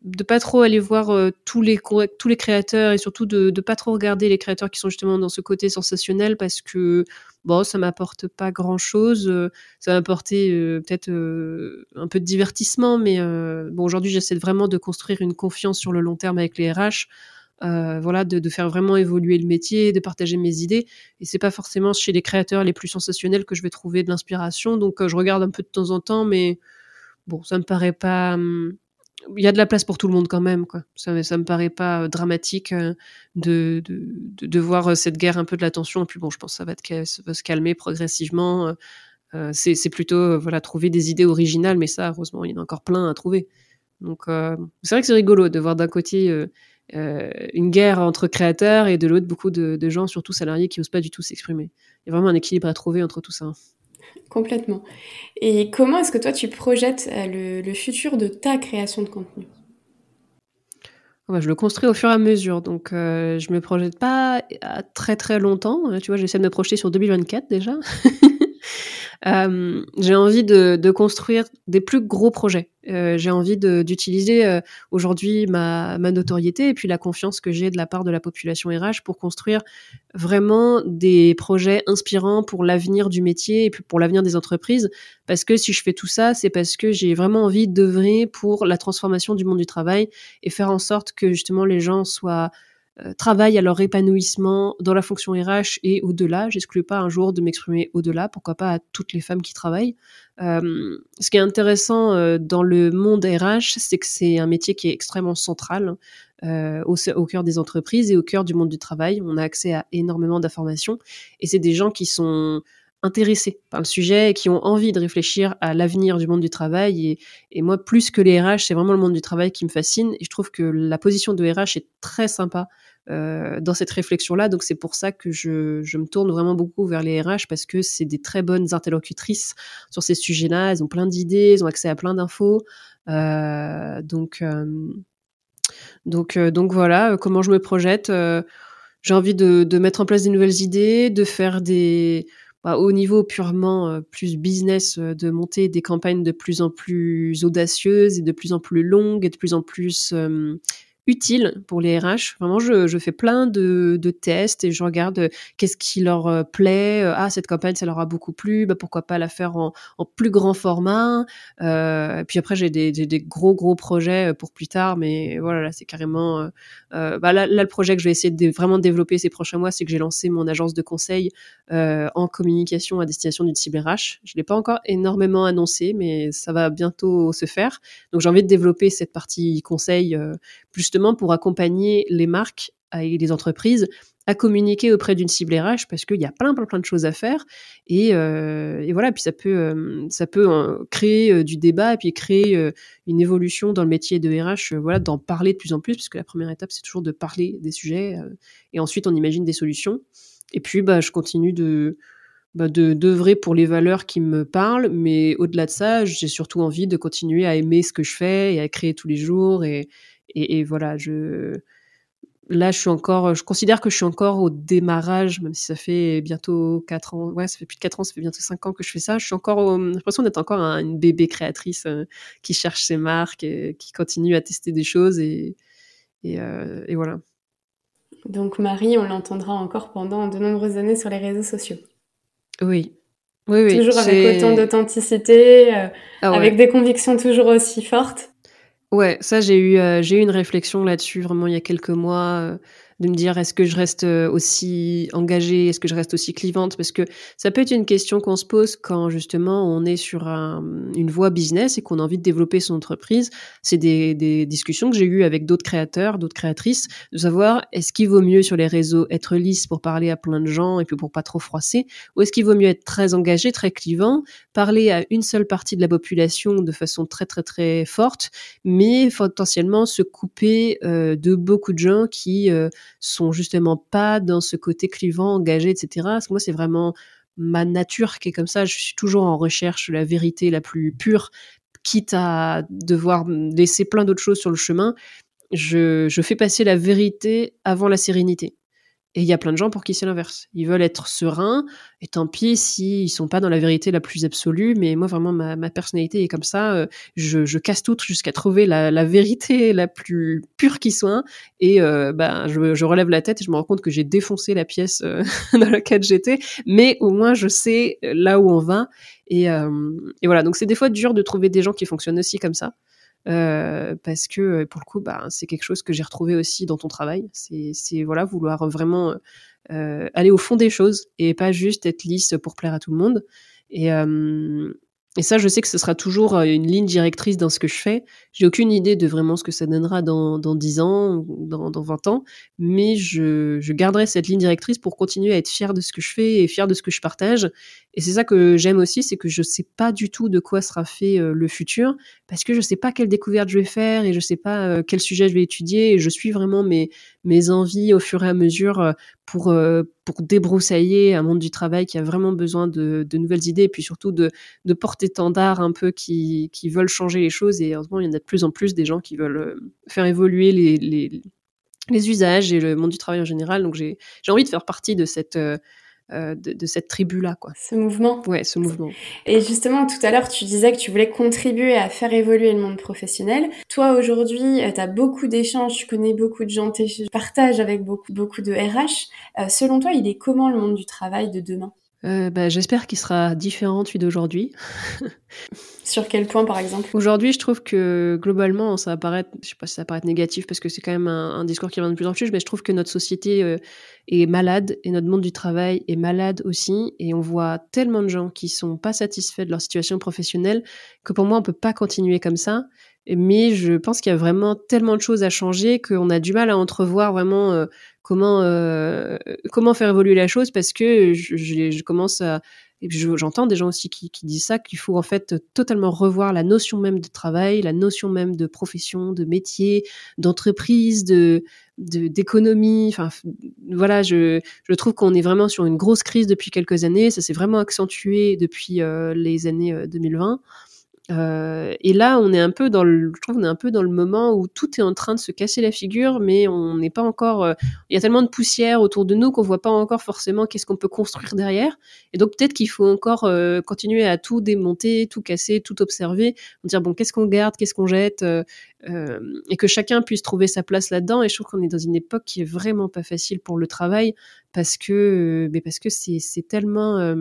de pas trop aller voir euh, tous les tous les créateurs et surtout de de pas trop regarder les créateurs qui sont justement dans ce côté sensationnel parce que bon ça m'apporte pas grand chose ça va m'apporter peut-être un peu de divertissement mais bon aujourd'hui j'essaie vraiment de construire une confiance sur le long terme avec les RH euh, voilà, de, faire vraiment évoluer le métier, de partager mes idées. Et c'est pas forcément chez les créateurs les plus sensationnels que je vais trouver de l'inspiration. Donc euh, je regarde un peu de temps en temps, mais bon, ça me paraît pas. Hum, il y a de la place pour tout le monde quand même, quoi. Ça, me paraît pas euh, dramatique de, de, voir cette guerre un peu de l'attention. Et puis bon, je pense que ça va, se calmer progressivement. c'est plutôt voilà trouver des idées originales, mais ça, heureusement, il y en a encore plein à trouver. Donc c'est vrai que c'est rigolo de voir d'un côté euh, une guerre entre créateurs et de l'autre beaucoup de, gens, surtout salariés, qui n'osent pas du tout s'exprimer. Il y a vraiment un équilibre à trouver entre tout ça. Complètement. Et comment est-ce que toi tu projettes euh, le, futur de ta création de contenu? Je le construis au fur et à mesure, donc euh, je me projette pas à très très longtemps. Tu vois, j'essaie de me projeter sur 2024 déjà. Euh, j'ai envie de, construire des plus gros projets. Euh, j'ai envie d'utiliser euh, aujourd'hui ma, ma, notoriété et puis la confiance que j'ai de la part de la population RH pour construire vraiment des projets inspirants pour l'avenir du métier et pour l'avenir des entreprises. Parce que si je fais tout ça, c'est parce que j'ai vraiment envie d'œuvrer pour la transformation du monde du travail et faire en sorte que justement les gens soient travaillent à leur épanouissement dans la fonction RH et au-delà. J'exclus pas un jour de m'exprimer au-delà, pourquoi pas à toutes les femmes qui travaillent. Euh, ce qui est intéressant euh, dans le monde RH, c'est que c'est un métier qui est extrêmement central au, au, cœur des entreprises et au cœur du monde du travail. On a accès à énormément d'informations et c'est des gens qui sont intéressés par le sujet et qui ont envie de réfléchir à l'avenir du monde du travail. Et, et, moi, plus que les RH, c'est vraiment le monde du travail qui me fascine. Et je trouve que la position de RH est très sympa euh, dans cette réflexion-là. Donc c'est pour ça que je, je, me tourne vraiment beaucoup vers les RH parce que c'est des très bonnes interlocutrices sur ces sujets-là. Elles ont plein d'idées, elles ont accès à plein d'infos. Euh, donc, euh, donc, euh, donc voilà, comment je me projette. J'ai envie de, de, mettre en place des nouvelles idées, de faire des bah, au niveau purement plus business, de monter des campagnes de plus en plus audacieuses et de plus en plus longues et de plus en plus utile pour les RH. Vraiment, je, fais plein de, tests et je regarde euh, qu'est-ce qui leur euh, plaît. Euh, ah, cette campagne, ça leur a beaucoup plu. Bah, pourquoi pas la faire en, plus grand format. Euh, puis après, j'ai des, gros, gros projets pour plus tard. Mais voilà, là, c'est carrément... Bah, là, le projet que je vais essayer de vraiment développer ces prochains mois, c'est que j'ai lancé mon agence de conseil en communication à destination d'une cible RH. Je l'ai pas encore énormément annoncé, mais ça va bientôt se faire. Donc, j'ai envie de développer cette partie conseil plus pour accompagner les marques et les entreprises à communiquer auprès d'une cible RH parce qu'il y a plein, plein, plein de choses à faire. Et, euh, voilà, puis ça peut, euh, ça peut euh, créer du débat et puis créer une évolution dans le métier de RH, voilà, d'en parler de plus en plus, parce que la première étape, c'est toujours de parler des sujets et ensuite on imagine des solutions. Et puis, bah, je continue de, bah, de d'œuvrer pour les valeurs qui me parlent, mais au-delà de ça, j'ai surtout envie de continuer à aimer ce que je fais et à créer tous les jours et, et, voilà, je là, je suis encore, je considère que je suis encore au démarrage, même si ça fait bientôt 4 ans, ouais, ça fait plus de 4 ans, ça fait bientôt 5 ans que je fais ça. Je suis encore, j'ai l'impression d'être encore une bébé créatrice euh, qui cherche ses marques, et qui continue à tester des choses et, et, euh, et voilà. Donc Marie, on l'entendra encore pendant de nombreuses années sur les réseaux sociaux. Oui. Oui, oui. Toujours avec autant d'authenticité, euh, ah avec des convictions toujours aussi fortes. Ouais, ça j'ai eu euh, j'ai eu une réflexion là-dessus vraiment il y a quelques mois euh, de me dire est-ce que je reste euh, aussi engagée, est-ce que je reste aussi clivante? Parce que ça peut être une question qu'on se pose quand justement on est sur une voie business et qu'on a envie de développer son entreprise. C'est des, des discussions que j'ai eues avec d'autres créateurs, d'autres créatrices, de savoir est-ce qu'il vaut mieux sur les réseaux être lisse pour parler à plein de gens et puis pour pas trop froisser, ou est-ce qu'il vaut mieux être très engagé, très clivant, parler à une seule partie de la population de façon très très très forte, mais potentiellement se couper euh, de beaucoup de gens qui euh, sont justement pas dans ce côté clivant, engagé, etc. Parce que moi, c'est vraiment ma nature qui est comme ça. Je suis toujours en recherche de la vérité la plus pure, quitte à devoir laisser plein d'autres choses sur le chemin. Je, je fais passer la vérité avant la sérénité. Et il y a plein de gens pour qui c'est l'inverse. Ils veulent être sereins, et tant pis s'ils sont pas dans la vérité la plus absolue, mais moi vraiment ma, personnalité est comme ça, euh, je, casse tout jusqu'à trouver la, vérité la plus pure qui soit, et euh, bah, je, relève la tête et je me rends compte que j'ai défoncé la pièce euh, dans laquelle j'étais, mais au moins je sais là où on va, et, et voilà, donc c'est des fois dur de trouver des gens qui fonctionnent aussi comme ça. Euh, parce que euh, pour le coup, bah, c'est quelque chose que j'ai retrouvé aussi dans ton travail. C'est voilà vouloir vraiment euh, aller au fond des choses et pas juste être lisse pour plaire à tout le monde. Et, ça, je sais que ce sera toujours une ligne directrice dans ce que je fais. J'ai aucune idée de vraiment ce que ça donnera dans, dans 10 ans, dans, dans 20 ans, mais je, je garderai cette ligne directrice pour continuer à être fier de ce que je fais et fier de ce que je partage. Et c'est ça que j'aime aussi, c'est que je sais pas du tout de quoi sera fait le futur, parce que je sais pas quelle découverte je vais faire et je sais pas quel sujet je vais étudier. Je suis vraiment mes, mes envies au fur et à mesure pour, pour débroussailler un monde du travail qui a vraiment besoin de, de nouvelles idées et puis surtout de, de porte-étendards un peu qui, qui veulent changer les choses. Et heureusement, il y en a de plus en plus des gens qui veulent faire évoluer les, les, les usages et le monde du travail en général. Donc j'ai envie de faire partie de cette euh, de, de, cette tribu-là. quoi. Ce mouvement. Ouais, ce mouvement. Et justement, tout à l'heure, tu disais que tu voulais contribuer à faire évoluer le monde professionnel. Toi, aujourd'hui, euh, tu as beaucoup d'échanges, tu connais beaucoup de gens, tu partages avec beaucoup, beaucoup de RH. Euh, selon toi, il est comment le monde du travail de demain? Euh, bah, J'espère qu'il sera différent celui d'aujourd'hui. Sur quel point, par exemple? Aujourd'hui, je trouve que globalement, ça va paraître, je sais pas si ça va paraître négatif parce que c'est quand même un, un, discours qui revient de plus en plus, mais je trouve que notre société euh, est malade et notre monde du travail est malade aussi. Et on voit tellement de gens qui sont pas satisfaits de leur situation professionnelle que pour moi, on peut pas continuer comme ça. Mais je pense qu'il y a vraiment tellement de choses à changer qu'on a du mal à entrevoir vraiment euh, comment euh, comment faire évoluer la chose parce que je, je, commence à j'entends des gens aussi qui, qui disent ça qu'il faut en fait totalement revoir la notion même de travail, la notion même de profession, de métier, d'entreprise, de d'économie. Enfin, voilà, je, je trouve qu'on est vraiment sur une grosse crise depuis quelques années. Ça s'est vraiment accentué depuis euh, les années 2020. Euh, et là, on est un peu dans le, je trouve, on est un peu dans le moment où tout est en train de se casser la figure, mais on n'est pas encore. Euh, il y a tellement de poussière autour de nous qu'on voit pas encore forcément qu'est-ce qu'on peut construire derrière. Et donc peut-être qu'il faut encore euh, continuer à tout démonter, tout casser, tout observer, dire bon, qu'est-ce qu'on garde, qu'est-ce qu'on jette, euh, et que chacun puisse trouver sa place là-dedans. Et je trouve qu'on est dans une époque qui est vraiment pas facile pour le travail parce que, mais parce que c'est tellement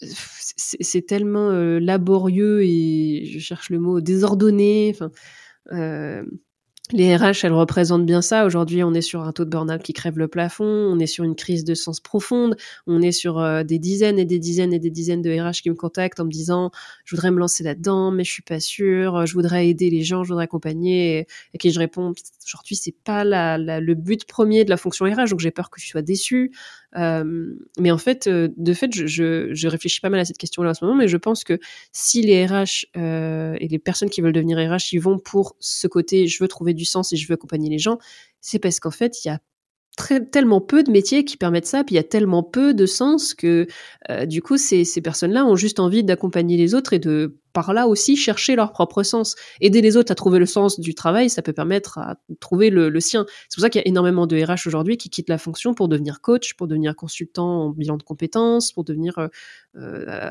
c'est tellement euh, laborieux et je cherche le mot désordonné. Euh, les RH, elles représentent bien ça. Aujourd'hui, on est sur un taux de burn-out qui crève le plafond, on est sur une crise de sens profonde, on est sur euh, des dizaines et des dizaines et des dizaines de RH qui me contactent en me disant je voudrais me lancer là-dedans, mais je suis pas sûre, je voudrais aider les gens, je voudrais accompagner, et qui je réponds aujourd'hui c'est pas le but premier de la fonction RH, donc j'ai peur que tu sois déçu. Euh, mais en fait, euh, de fait, je, je, réfléchis pas mal à cette question-là en ce moment, mais je pense que si les RH et les personnes qui veulent devenir RH, ils vont pour ce côté, je veux trouver du sens et je veux accompagner les gens, c'est parce qu'en fait, il y a tellement peu de métiers qui permettent ça, puis il y a tellement peu de sens que euh, du coup ces, ces personnes-là ont juste envie d'accompagner les autres et de par là aussi chercher leur propre sens. Aider les autres à trouver le sens du travail, ça peut permettre à trouver le, le sien. C'est pour ça qu'il y a énormément de RH aujourd'hui qui quittent la fonction pour devenir coach, pour devenir consultant en bilan de compétences, pour devenir euh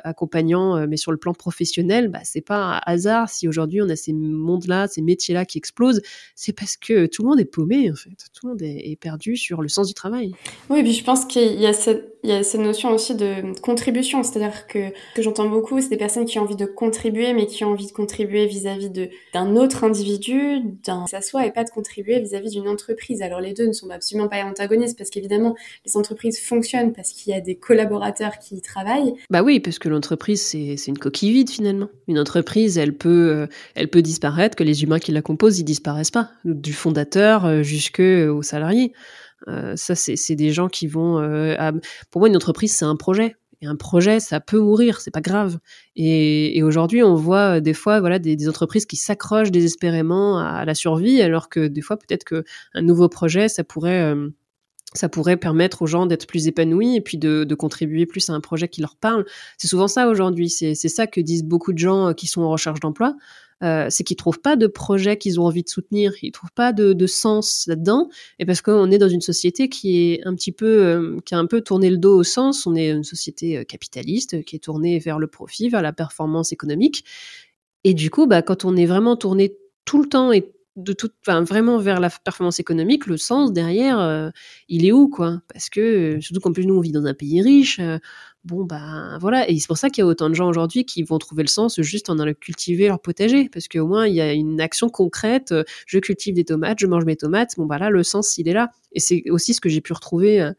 accompagnant, euh, mais sur le plan professionnel, bah, c'est pas un hasard si aujourd'hui on a ces mondes-là, ces métiers-là qui explosent. C'est parce que tout le monde est paumé, en fait. Tout le monde est, perdu sur le sens du travail. Oui, puis je pense qu'il y a cette il y a cette notion aussi de contribution, c'est-à-dire que que j'entends beaucoup, c'est des personnes qui ont envie de contribuer, mais qui ont envie de contribuer vis-à-vis d'un autre individu, d'un s'asseoir et pas de contribuer vis-à-vis d'une entreprise. Alors les deux ne sont absolument pas antagonistes parce qu'évidemment les entreprises fonctionnent parce qu'il y a des collaborateurs qui y travaillent. Oui, parce que l'entreprise c'est une coquille vide finalement. Une entreprise, elle peut euh, elle peut disparaître, que les humains qui la composent ils disparaissent pas, du fondateur euh, jusqu'aux salariés. Euh, ça, c'est des gens qui vont. Pour moi, une entreprise, c'est un projet. Et un projet, ça peut mourir, c'est pas grave. Et, et aujourd'hui, on voit des fois, voilà, des, entreprises qui s'accrochent désespérément à, la survie, alors que des fois, peut-être que un nouveau projet, ça pourrait, ça pourrait permettre aux gens d'être plus épanouis et puis de, de, contribuer plus à un projet qui leur parle. C'est souvent ça aujourd'hui. C'est ça que disent beaucoup de gens qui sont en recherche d'emploi. euh, c'est qu'ils trouvent pas de projet qu'ils ont envie de soutenir, ils trouvent pas de, de sens là-dedans, et parce qu'on est dans une société qui est un petit peu, euh, qui a un peu tourné le dos au sens, on est une société euh, capitaliste qui est tournée vers le profit, vers la performance économique, et du coup, bah, quand on est vraiment tourné tout le temps et de toute, enfin, vraiment vers la performance économique, le sens derrière, euh, il est où, quoi? Parce que, surtout qu'en plus, nous, on vit dans un pays riche, euh, bon, bah, voilà. Et c'est pour ça qu'il y a autant de gens aujourd'hui qui vont trouver le sens juste en allant cultiver leur potager. Parce qu'au moins, il y a une action concrète. Euh, je cultive des tomates, je mange mes tomates. Bon, bah là, le sens, il est là. Et c'est aussi ce que j'ai pu retrouver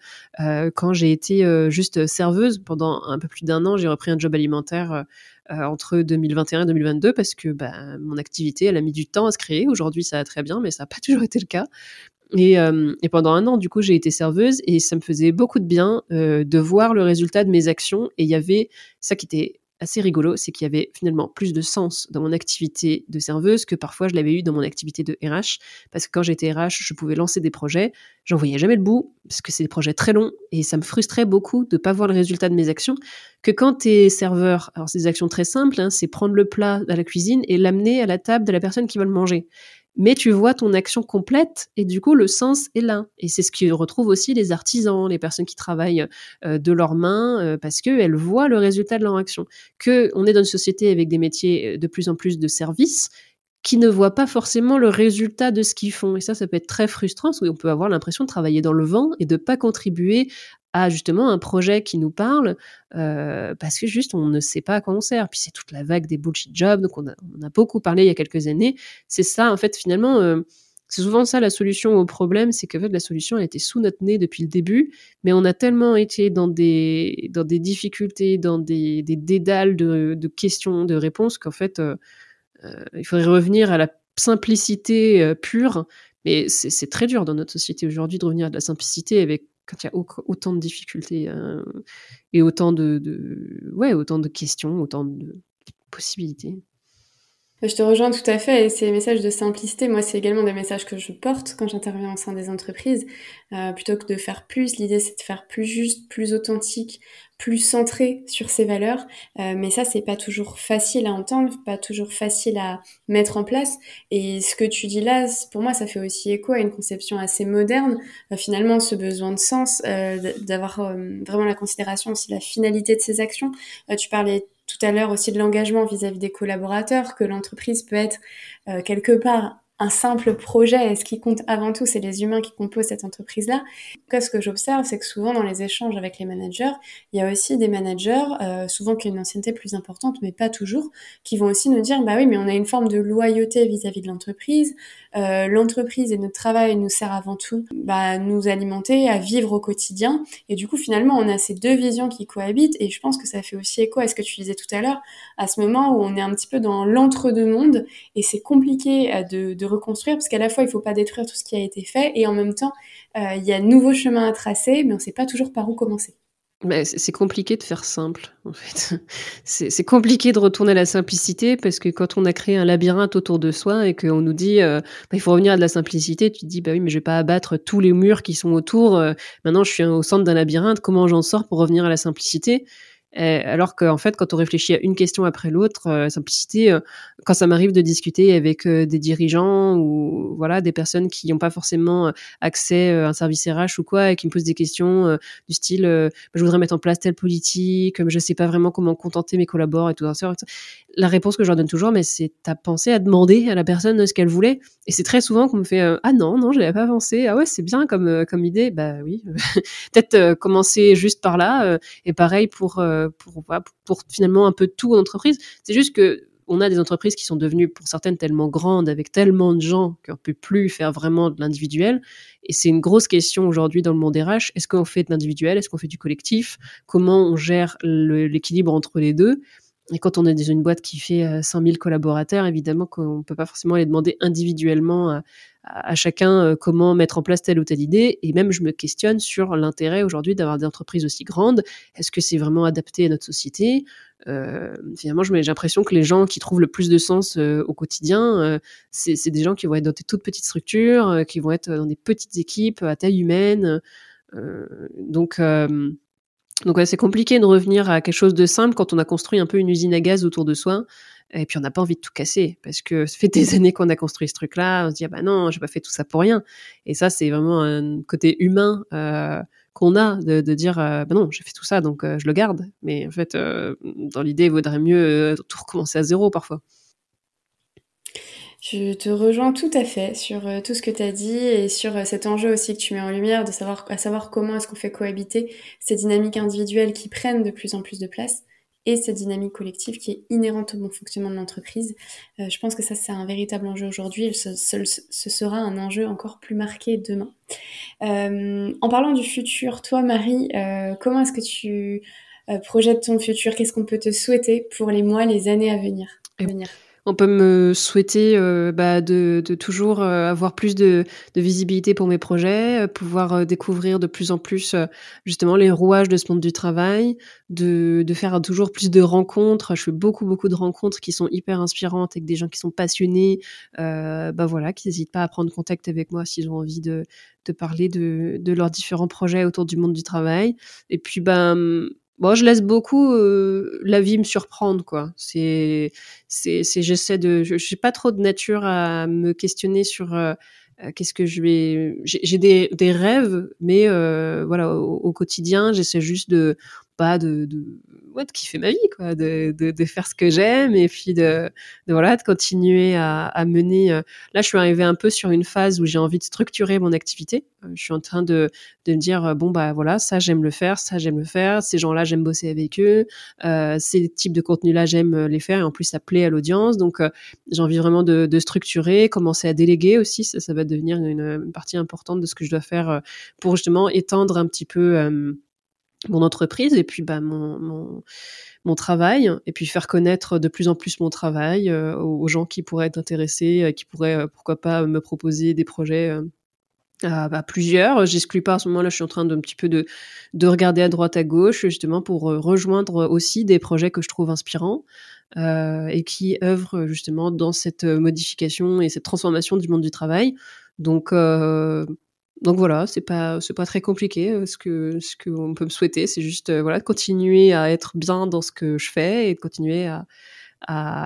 quand j'ai été juste serveuse pendant un peu plus d'un an. J'ai repris un job alimentaire euh, entre 2021 et 2022 parce que bah, mon activité, elle a mis du temps à se créer. Aujourd'hui, ça va très bien, mais ça n'a pas toujours été le cas. Et, euh, et, pendant un an, du coup, j'ai été serveuse et ça me faisait beaucoup de bien euh, de voir le résultat de mes actions. Et il y avait ça qui était assez rigolo, c'est qu'il y avait finalement plus de sens dans mon activité de serveuse que parfois je l'avais eu dans mon activité de RH. Parce que quand j'étais RH, je pouvais lancer des projets, j'en voyais jamais le bout, parce que c'est des projets très longs, et ça me frustrait beaucoup de pas voir le résultat de mes actions. Que quand tu es serveur, alors c'est des actions très simples, hein, c'est prendre le plat à la cuisine et l'amener à la table de la personne qui va le manger mais tu vois ton action complète et du coup le sens est là. Et c'est ce qu'ils retrouvent aussi les artisans, les personnes qui travaillent euh, de leurs mains euh, parce qu'elles voient le résultat de leur action. Que on est dans une société avec des métiers euh, de plus en plus de services qui ne voient pas forcément le résultat de ce qu'ils font. Et ça, ça peut être très frustrant parce qu'on peut avoir l'impression de travailler dans le vent et de pas contribuer à justement un projet qui nous parle euh, parce que juste on ne sait pas à quoi on sert. Puis c'est toute la vague des bullshit jobs, donc on, a, beaucoup parlé il y a quelques années. C'est ça, en fait, finalement, euh, c'est souvent ça la solution au problème, c'est que fait, la solution a été sous notre nez depuis le début, mais on a tellement été dans des, dans des difficultés, dans des, des dédales de, questions, de réponses, qu'en fait, euh il faudrait revenir à la simplicité euh, pure. Mais c'est très dur dans notre société aujourd'hui de revenir à de la simplicité avec quand il y a autant de difficultés euh, et autant de, ouais, autant de questions, autant de possibilités. Je te rejoins tout à fait et ces messages de simplicité, moi, c'est également des messages que je porte quand j'interviens au sein des entreprises. Euh, plutôt que de faire plus, l'idée c'est de faire plus juste, plus authentique, plus centré sur ses valeurs. Euh, mais ça, c'est pas toujours facile à entendre, pas toujours facile à mettre en place. Et ce que tu dis là, pour moi, ça fait aussi écho à une conception assez moderne. Euh, finalement, ce besoin de sens, euh, d'avoir euh, vraiment la considération aussi la finalité de ses actions. tu parlais tout à l'heure aussi de l'engagement vis-à-vis des collaborateurs, que l'entreprise peut être euh, quelque part un simple projet. Et ce qui compte avant tout, c'est les humains qui composent cette entreprise-là. ce que j'observe, c'est que souvent dans les échanges avec les managers, il y a aussi des managers, euh, souvent qui ont une ancienneté plus importante, mais pas toujours, qui vont aussi nous dire, bah oui, mais on a une forme de loyauté vis-à-vis de l'entreprise. Euh, l'entreprise et notre travail nous sert avant tout bah, nous alimenter, à vivre au quotidien. Et du coup, finalement, on a ces deux visions qui cohabitent. Et je pense que ça fait aussi écho à ce que tu disais tout à l'heure, à ce moment où on est un petit peu dans l'entre-deux-mondes et c'est compliqué euh, de reconstruire parce qu'à la fois il faut pas détruire tout ce qui a été fait et en même temps euh, il y a de nouveaux chemins à tracer mais on sait pas toujours par où commencer. c'est compliqué de faire simple, en fait. C'est compliqué de retourner à la simplicité parce que quand on a créé un labyrinthe autour de soi et qu'on nous dit euh, bah, il faut revenir à de la simplicité, tu te dis bah oui mais je vais pas abattre tous les murs qui sont autour. Euh, maintenant je suis au centre d'un labyrinthe, comment j'en sors pour revenir à la simplicité? Alors qu'en fait, quand on réfléchit à une question après l'autre, euh, simplicité, euh, quand ça m'arrive de discuter avec des dirigeants ou voilà des personnes qui n'ont pas forcément accès à un service RH ou quoi et qui me posent des questions du style je voudrais mettre en place telle politique, mais je sais pas vraiment comment contenter mes collaborateurs et tout ça. La réponse que je leur donne toujours, mais c'est t'as pensé à demander à la personne ce qu'elle voulait? Et c'est très souvent qu'on me fait ah non non je l'avais pas pensé. Ah ouais c'est bien comme comme idée bah oui. Peut-être commencer juste par là et pareil pour pour, pour, finalement un peu tout en entreprise. C'est juste que on a des entreprises qui sont devenues, pour certaines, tellement grandes, avec tellement de gens qu'on peut plus faire vraiment de l'individuel. Et c'est une grosse question aujourd'hui dans le monde RH. Est-ce qu'on fait de l'individuel? Est-ce qu'on fait du collectif? Comment on gère l'équilibre entre les deux? Et quand on est dans une boîte qui fait 100 euh, 000 collaborateurs, évidemment qu'on ne peut pas forcément aller demander individuellement à, à, chacun euh, comment mettre en place telle ou telle idée. Et même, je me questionne sur l'intérêt aujourd'hui d'avoir des entreprises aussi grandes. Est-ce que c'est vraiment adapté à notre société? Euh, Finalement, j'ai l'impression que les gens qui trouvent le plus de sens euh, au quotidien, euh, c'est des gens qui vont être dans des toutes petites structures, qui vont être dans des petites équipes à taille humaine. donc, donc ouais, c'est compliqué de revenir à quelque chose de simple quand on a construit un peu une usine à gaz autour de soi Et puis on n'a pas envie de tout casser parce que ça fait des années qu'on a construit ce truc-là. On se dit ah bah non, j'ai pas fait tout ça pour rien. Et ça c'est vraiment un côté humain euh, qu'on a de, dire euh, bah non, j'ai fait tout ça donc je le garde. Mais en fait, dans l'idée, il vaudrait mieux tout recommencer à zéro parfois. Je te rejoins tout à fait sur euh, tout ce que tu as dit et sur euh, cet enjeu aussi que tu mets en lumière, de savoir, à savoir comment est-ce qu'on fait cohabiter ces dynamiques individuelles qui prennent de plus en plus de place et cette dynamique collective qui est inhérente au bon fonctionnement de l'entreprise. Euh, je pense que ça, c'est un véritable enjeu aujourd'hui et ce, ce, sera un enjeu encore plus marqué demain. en parlant du futur, toi, Marie, comment est-ce que tu projettes ton futur? Qu'est-ce qu'on peut te souhaiter pour les mois, les années à venir, à venir? On peut me souhaiter euh, bah, de, toujours euh, avoir plus de, visibilité pour mes projets, euh, pouvoir découvrir de plus en plus justement les rouages de ce monde du travail, de, faire toujours plus de rencontres. Je fais beaucoup beaucoup de rencontres qui sont hyper inspirantes avec des gens qui sont passionnés, bah voilà, qui n'hésitent pas à prendre contact avec moi s'ils ont envie de, parler de, leurs différents projets autour du monde du travail. Et puis ben Bon, je laisse beaucoup euh, la vie me surprendre, quoi. C'est, c'est, j'essaie de, je, suis pas trop de nature à me questionner sur euh, euh, qu'est-ce que je vais. J'ai des, des rêves, mais voilà, au, quotidien, j'essaie juste de de, de, ouais, de kiffer ma vie, quoi, de, de, de faire ce que j'aime et puis de, de, voilà, de continuer à, à mener. Euh, là, je suis arrivée un peu sur une phase où j'ai envie de structurer mon activité. Euh, je suis en train de, de me dire euh, bon bah voilà, ça j'aime le faire, ça j'aime le faire, ces gens-là j'aime bosser avec eux, euh, ces types de contenus-là j'aime les faire et en plus ça plaît à l'audience. Donc j'ai envie vraiment de, de, structurer, commencer à déléguer aussi. Ça, ça va devenir une, une, partie importante de ce que je dois faire pour justement étendre un petit peu mon entreprise et puis bah, mon, mon, mon, travail et puis faire connaître de plus en plus mon travail euh, aux, gens qui pourraient être intéressés, euh, qui pourraient euh, pourquoi pas me proposer des projets à, à, plusieurs. J'exclus pas à ce moment-là, je suis en train d'un petit peu de, de regarder à droite à gauche justement pour rejoindre aussi des projets que je trouve inspirants. et qui œuvrent justement dans cette modification et cette transformation du monde du travail. Donc, donc voilà, c'est pas c'est pas très compliqué. Euh, ce que ce qu'on peut me souhaiter, c'est juste euh, voilà de continuer à être bien dans ce que je fais et de continuer à,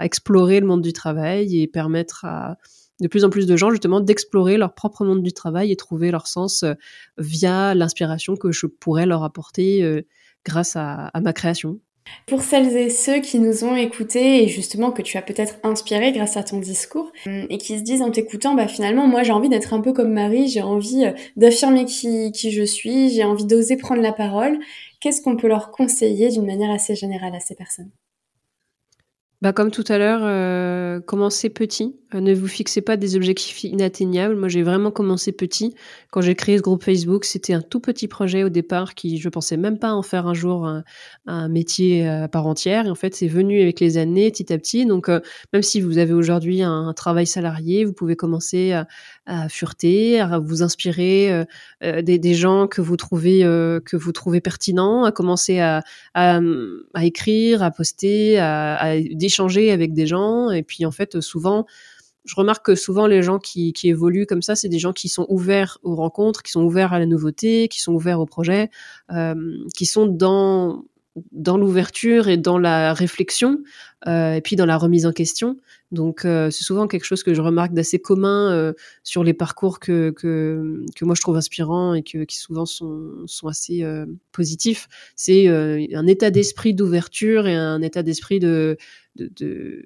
explorer le monde du travail et permettre à de plus en plus de gens justement d'explorer leur propre monde du travail et trouver leur sens euh, via l'inspiration que je pourrais leur apporter grâce à ma création. Pour celles et ceux qui nous ont écoutés et justement que tu as peut-être inspiré grâce à ton discours euh, et qui se disent en t'écoutant, bah finalement moi j'ai envie d'être un peu comme Marie, j'ai envie euh, d'affirmer qui, qui je suis, j'ai envie d'oser prendre la parole, qu'est-ce qu'on peut leur conseiller d'une manière assez générale à ces personnes? Bah, comme tout à l'heure, euh, commencez petit. Euh, ne vous fixez pas des objectifs inatteignables. Moi, j'ai vraiment commencé petit. Quand j'ai créé ce groupe Facebook, c'était un tout petit projet au départ qui, je pensais même pas en faire un jour un, métier à part entière. Et en fait, c'est venu avec les années, petit à petit. Donc, euh, même si vous avez aujourd'hui un, travail salarié, vous pouvez commencer à, à fureter, à vous inspirer euh, euh, des, des, gens que vous trouvez euh, que vous trouvez pertinents, à commencer à, à, à écrire, à poster, à, à d'échanger avec des gens. Et puis en fait, souvent, je remarque que souvent les gens qui, qui évoluent comme ça, c'est des gens qui sont ouverts aux rencontres, qui sont ouverts à la nouveauté, qui sont ouverts au projet, euh, qui sont dans dans l'ouverture et dans la réflexion, euh, et puis dans la remise en question. Donc euh, c'est souvent quelque chose que je remarque d'assez commun euh, sur les parcours que, que, que, moi je trouve inspirants et que, qui souvent sont, sont assez euh, positifs. C'est euh, un état d'esprit d'ouverture et un état d'esprit de, de, de,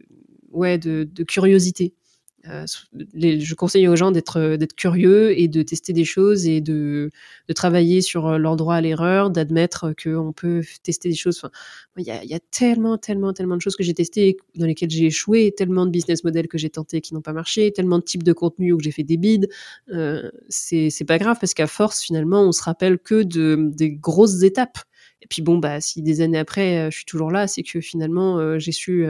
ouais, de, de curiosité. Euh, je conseille aux gens d'être d'être curieux et de tester des choses et de, de travailler sur euh, leur droit à l'erreur, d'admettre qu'on peut tester des choses. Enfin, il y a, y a, tellement, tellement, tellement de choses que j'ai testées dans lesquelles j'ai échoué, tellement de business models que j'ai tentés qui n'ont pas marché, tellement de types de contenus où j'ai fait des bides. Euh, c'est pas grave parce qu'à force, finalement, on se rappelle que de des grosses étapes. Et puis bon, bah si des années après, euh, je suis toujours là, c'est que finalement, j'ai su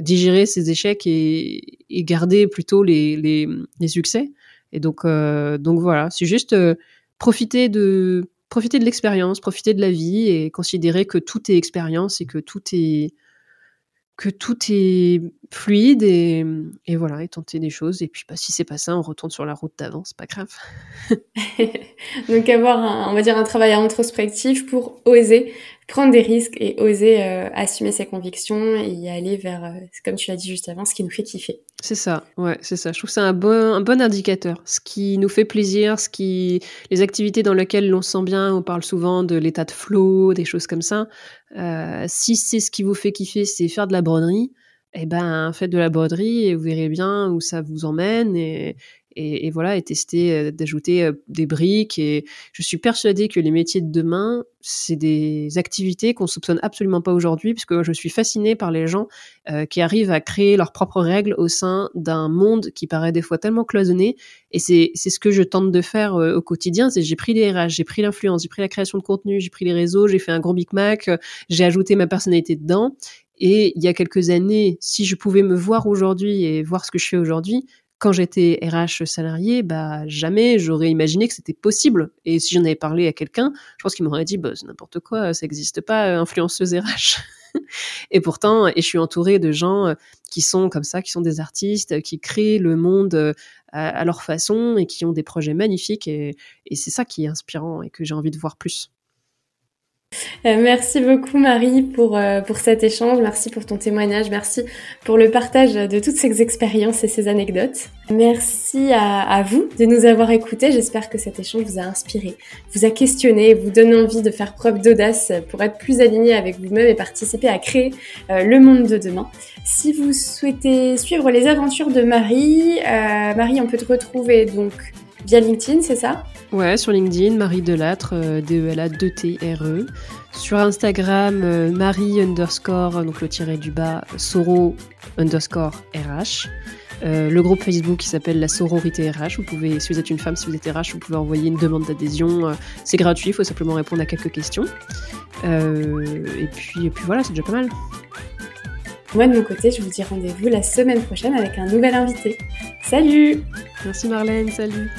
digérer ces échecs et, garder plutôt les, les, succès. Et donc, euh, donc voilà, c'est juste euh, profiter de profiter de l'expérience, profiter de la vie et considérer que tout est expérience et que tout est que tout est fluide et, et, voilà, et tenter des choses. Et puis, bah, si c'est pas ça, on retourne sur la route d'avant, c'est pas grave. Donc, avoir, un, on va dire, un travail introspectif pour oser prendre des risques et oser euh, assumer ses convictions et y aller vers, euh, comme tu l'as dit juste avant, ce qui nous fait kiffer. C'est ça, ouais, c'est ça. Je trouve ça un bon, un bon indicateur. Ce qui nous fait plaisir, ce qui, les activités dans lesquelles l'on se sent bien, on parle souvent de l'état de flow, des choses comme ça. Euh, si c'est ce qui vous fait kiffer, c'est faire de la broderie, eh ben faites de la broderie et vous verrez bien où ça vous emmène et, voilà, et tester euh, d'ajouter euh, des briques. Et je suis persuadée que les métiers de demain, c'est des activités qu'on soupçonne absolument pas aujourd'hui, puisque je suis fascinée par les gens euh, qui arrivent à créer leurs propres règles au sein d'un monde qui paraît des fois tellement cloisonné. Et c'est ce que je tente de faire au quotidien. C'est j'ai pris les RH, j'ai pris l'influence, j'ai pris la création de contenu, j'ai pris les réseaux, j'ai fait un gros Mac, j'ai ajouté ma personnalité dedans. Et il y a quelques années, si je pouvais me voir aujourd'hui et voir ce que je fais aujourd'hui, quand j'étais RH salarié, bah jamais j'aurais imaginé que c'était possible. Et si j'en avais parlé à quelqu'un, je pense qu'il m'aurait dit bah, c'est n'importe quoi, ça n'existe pas, euh, influenceuse RH. et pourtant, et je suis entourée de gens euh, qui sont comme ça, qui sont des artistes, qui créent le monde euh, à, leur façon et qui ont des projets magnifiques. et c'est ça qui est inspirant et que j'ai envie de voir plus. Euh, merci beaucoup Marie pour, euh, pour cet échange, merci pour ton témoignage, merci pour le partage de toutes ces expériences et ces anecdotes. Merci à, à vous de nous avoir écoutés, j'espère que cet échange vous a inspiré, vous a questionné, vous donne envie de faire preuve d'audace pour être plus aligné avec vous-même et participer à créer euh, le monde de demain. Si vous souhaitez suivre les aventures de Marie, Marie on peut te retrouver donc via LinkedIn, c'est ça? Ouais, sur LinkedIn, Marie Delattre, euh, D-E-L-A-2-T-R-E. Sur Instagram, euh, Marie underscore, donc le tiré du bas, Soro underscore RH. Euh, le groupe Facebook qui s'appelle la sororité RH. Vous pouvez, si vous êtes une femme, si vous êtes RH, vous pouvez envoyer une demande d'adhésion. c'est gratuit, il faut simplement répondre à quelques questions. et, puis, et puis voilà, c'est déjà pas mal. Moi de mon côté, je vous dis rendez-vous la semaine prochaine avec un nouvel invité. Salut Merci Marlène, salut